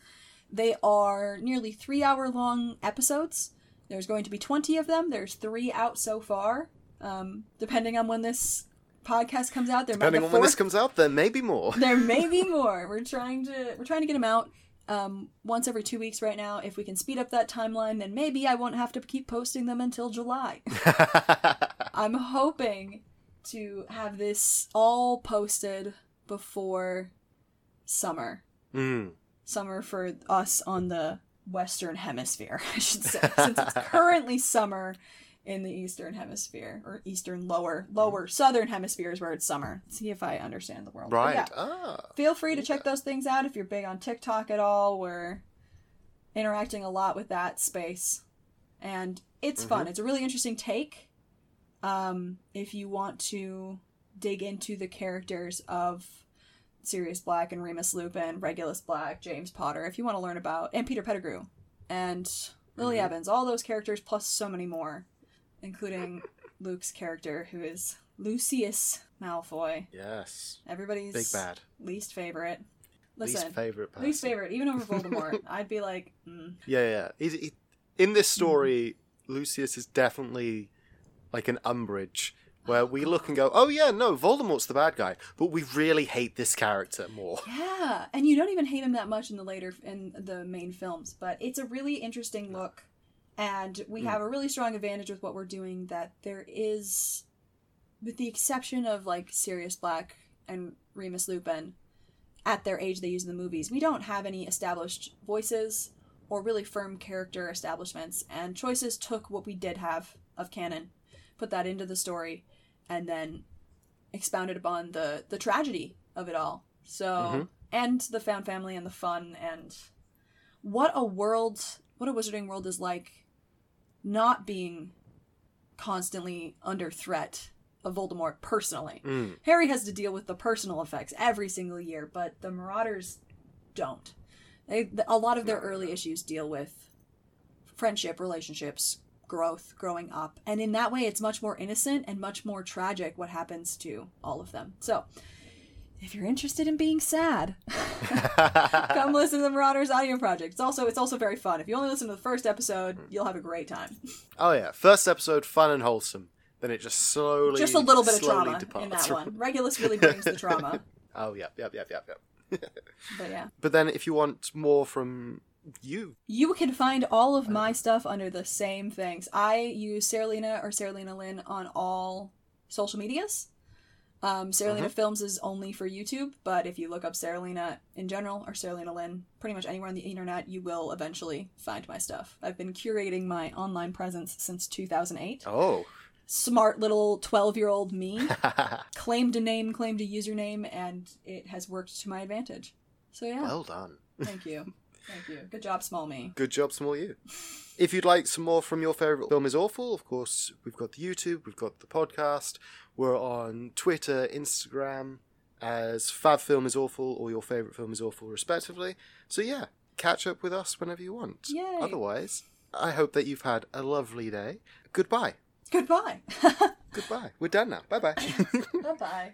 [SPEAKER 3] They are nearly three hour long episodes. There's going to be 20 of them. There's three out so far. Um, depending on when this podcast comes out, there
[SPEAKER 2] Depending
[SPEAKER 3] might
[SPEAKER 2] on
[SPEAKER 3] the
[SPEAKER 2] when this comes out, there may be more.
[SPEAKER 3] there may be more. We're trying to we're trying to get them out um, once every two weeks right now. If we can speed up that timeline, then maybe I won't have to keep posting them until July. I'm hoping to have this all posted before summer.
[SPEAKER 2] Mm.
[SPEAKER 3] Summer for us on the Western Hemisphere, I should say, since it's currently summer in the Eastern Hemisphere or Eastern lower lower Southern Hemisphere is where it's summer. See if I understand the world.
[SPEAKER 2] Right.
[SPEAKER 3] yeah
[SPEAKER 2] Ah.
[SPEAKER 3] feel free to check those things out if you're big on TikTok at all. We're interacting a lot with that space, and it's fun. It's a really interesting take. Um, if you want to dig into the characters of Sirius Black and Remus Lupin, Regulus Black, James Potter, if you want to learn about, and Peter Pettigrew, and Lily Evans, all those characters plus so many more, including Luke's character who is Lucius Malfoy,
[SPEAKER 2] Yes.
[SPEAKER 3] everybody's
[SPEAKER 2] Big bad.
[SPEAKER 3] least favorite. Listen,
[SPEAKER 2] Least favorite person.
[SPEAKER 3] least favorite, even over Voldemort, I'd be like, mm,
[SPEAKER 2] Yeah, yeah. He, in this story, Lucius is definitely like an Umbridge, where we look and go, "Oh yeah, no, Voldemort's the bad guy," but we really hate this character more.
[SPEAKER 3] yeah. And you don't even hate him that much in the later in the main films, but it's a really interesting look, and we hmm. have a really strong advantage with what we're doing. That there is, with the exception of like Sirius Black and Remus Lupin, at their age they use in the movies, we don't have any established voices or really firm character establishments. And Choices took what we did have of canon, put that into the story, and then expounded upon the the tragedy of it all. So
[SPEAKER 2] Mhm.
[SPEAKER 3] and the found family and the fun and what a world, what a wizarding world is like, not being constantly under threat of Voldemort personally.
[SPEAKER 2] Mm.
[SPEAKER 3] Harry has to deal with the personal effects every single year, but the Marauders don't. They a lot of their early issues deal with friendship, relationships, growth, growing up, and in that way, it's much more innocent and much more tragic what happens to all of them. So, if you're interested in being sad, come listen to the Marauders audio project. It's also it's also very fun. If you only listen to the first episode, you'll have a great time.
[SPEAKER 2] Oh yeah, first episode fun and wholesome. Then it just slowly,
[SPEAKER 3] Just a little bit of trauma
[SPEAKER 2] departs
[SPEAKER 3] in that one. Regulus really brings the trauma,
[SPEAKER 2] Oh yep, yep, yep, yep, yep.
[SPEAKER 3] but yeah.
[SPEAKER 2] But then if you want more from you,
[SPEAKER 3] You can find all of my stuff under the same things. I use Seralina or Seralina Lynn on all social medias. Um, Seralina Films is only for YouTube, but if you look up Seralina in general or Seralina Lynn, pretty much anywhere on the internet, you will eventually find my stuff. I've been curating my online presence since 2008.
[SPEAKER 2] oh,
[SPEAKER 3] Smart little 12 year old me claimed a name, claimed a username, and it has worked to my advantage. So yeah,
[SPEAKER 2] well done.
[SPEAKER 3] thank you. Thank you. Good job, small me.
[SPEAKER 2] Good job, small you. If you'd like some more from your favourite film is awful, of course, we've got the YouTube, we've got the podcast, we're on Twitter, Instagram, as Fav Film is Awful or Your Favourite Film is Awful, respectively. So yeah, catch up with us whenever you want.
[SPEAKER 3] Yay.
[SPEAKER 2] Otherwise, I hope that you've had a lovely day. Goodbye.
[SPEAKER 3] Goodbye.
[SPEAKER 2] Goodbye. We're done now. Bye bye.
[SPEAKER 3] bye bye.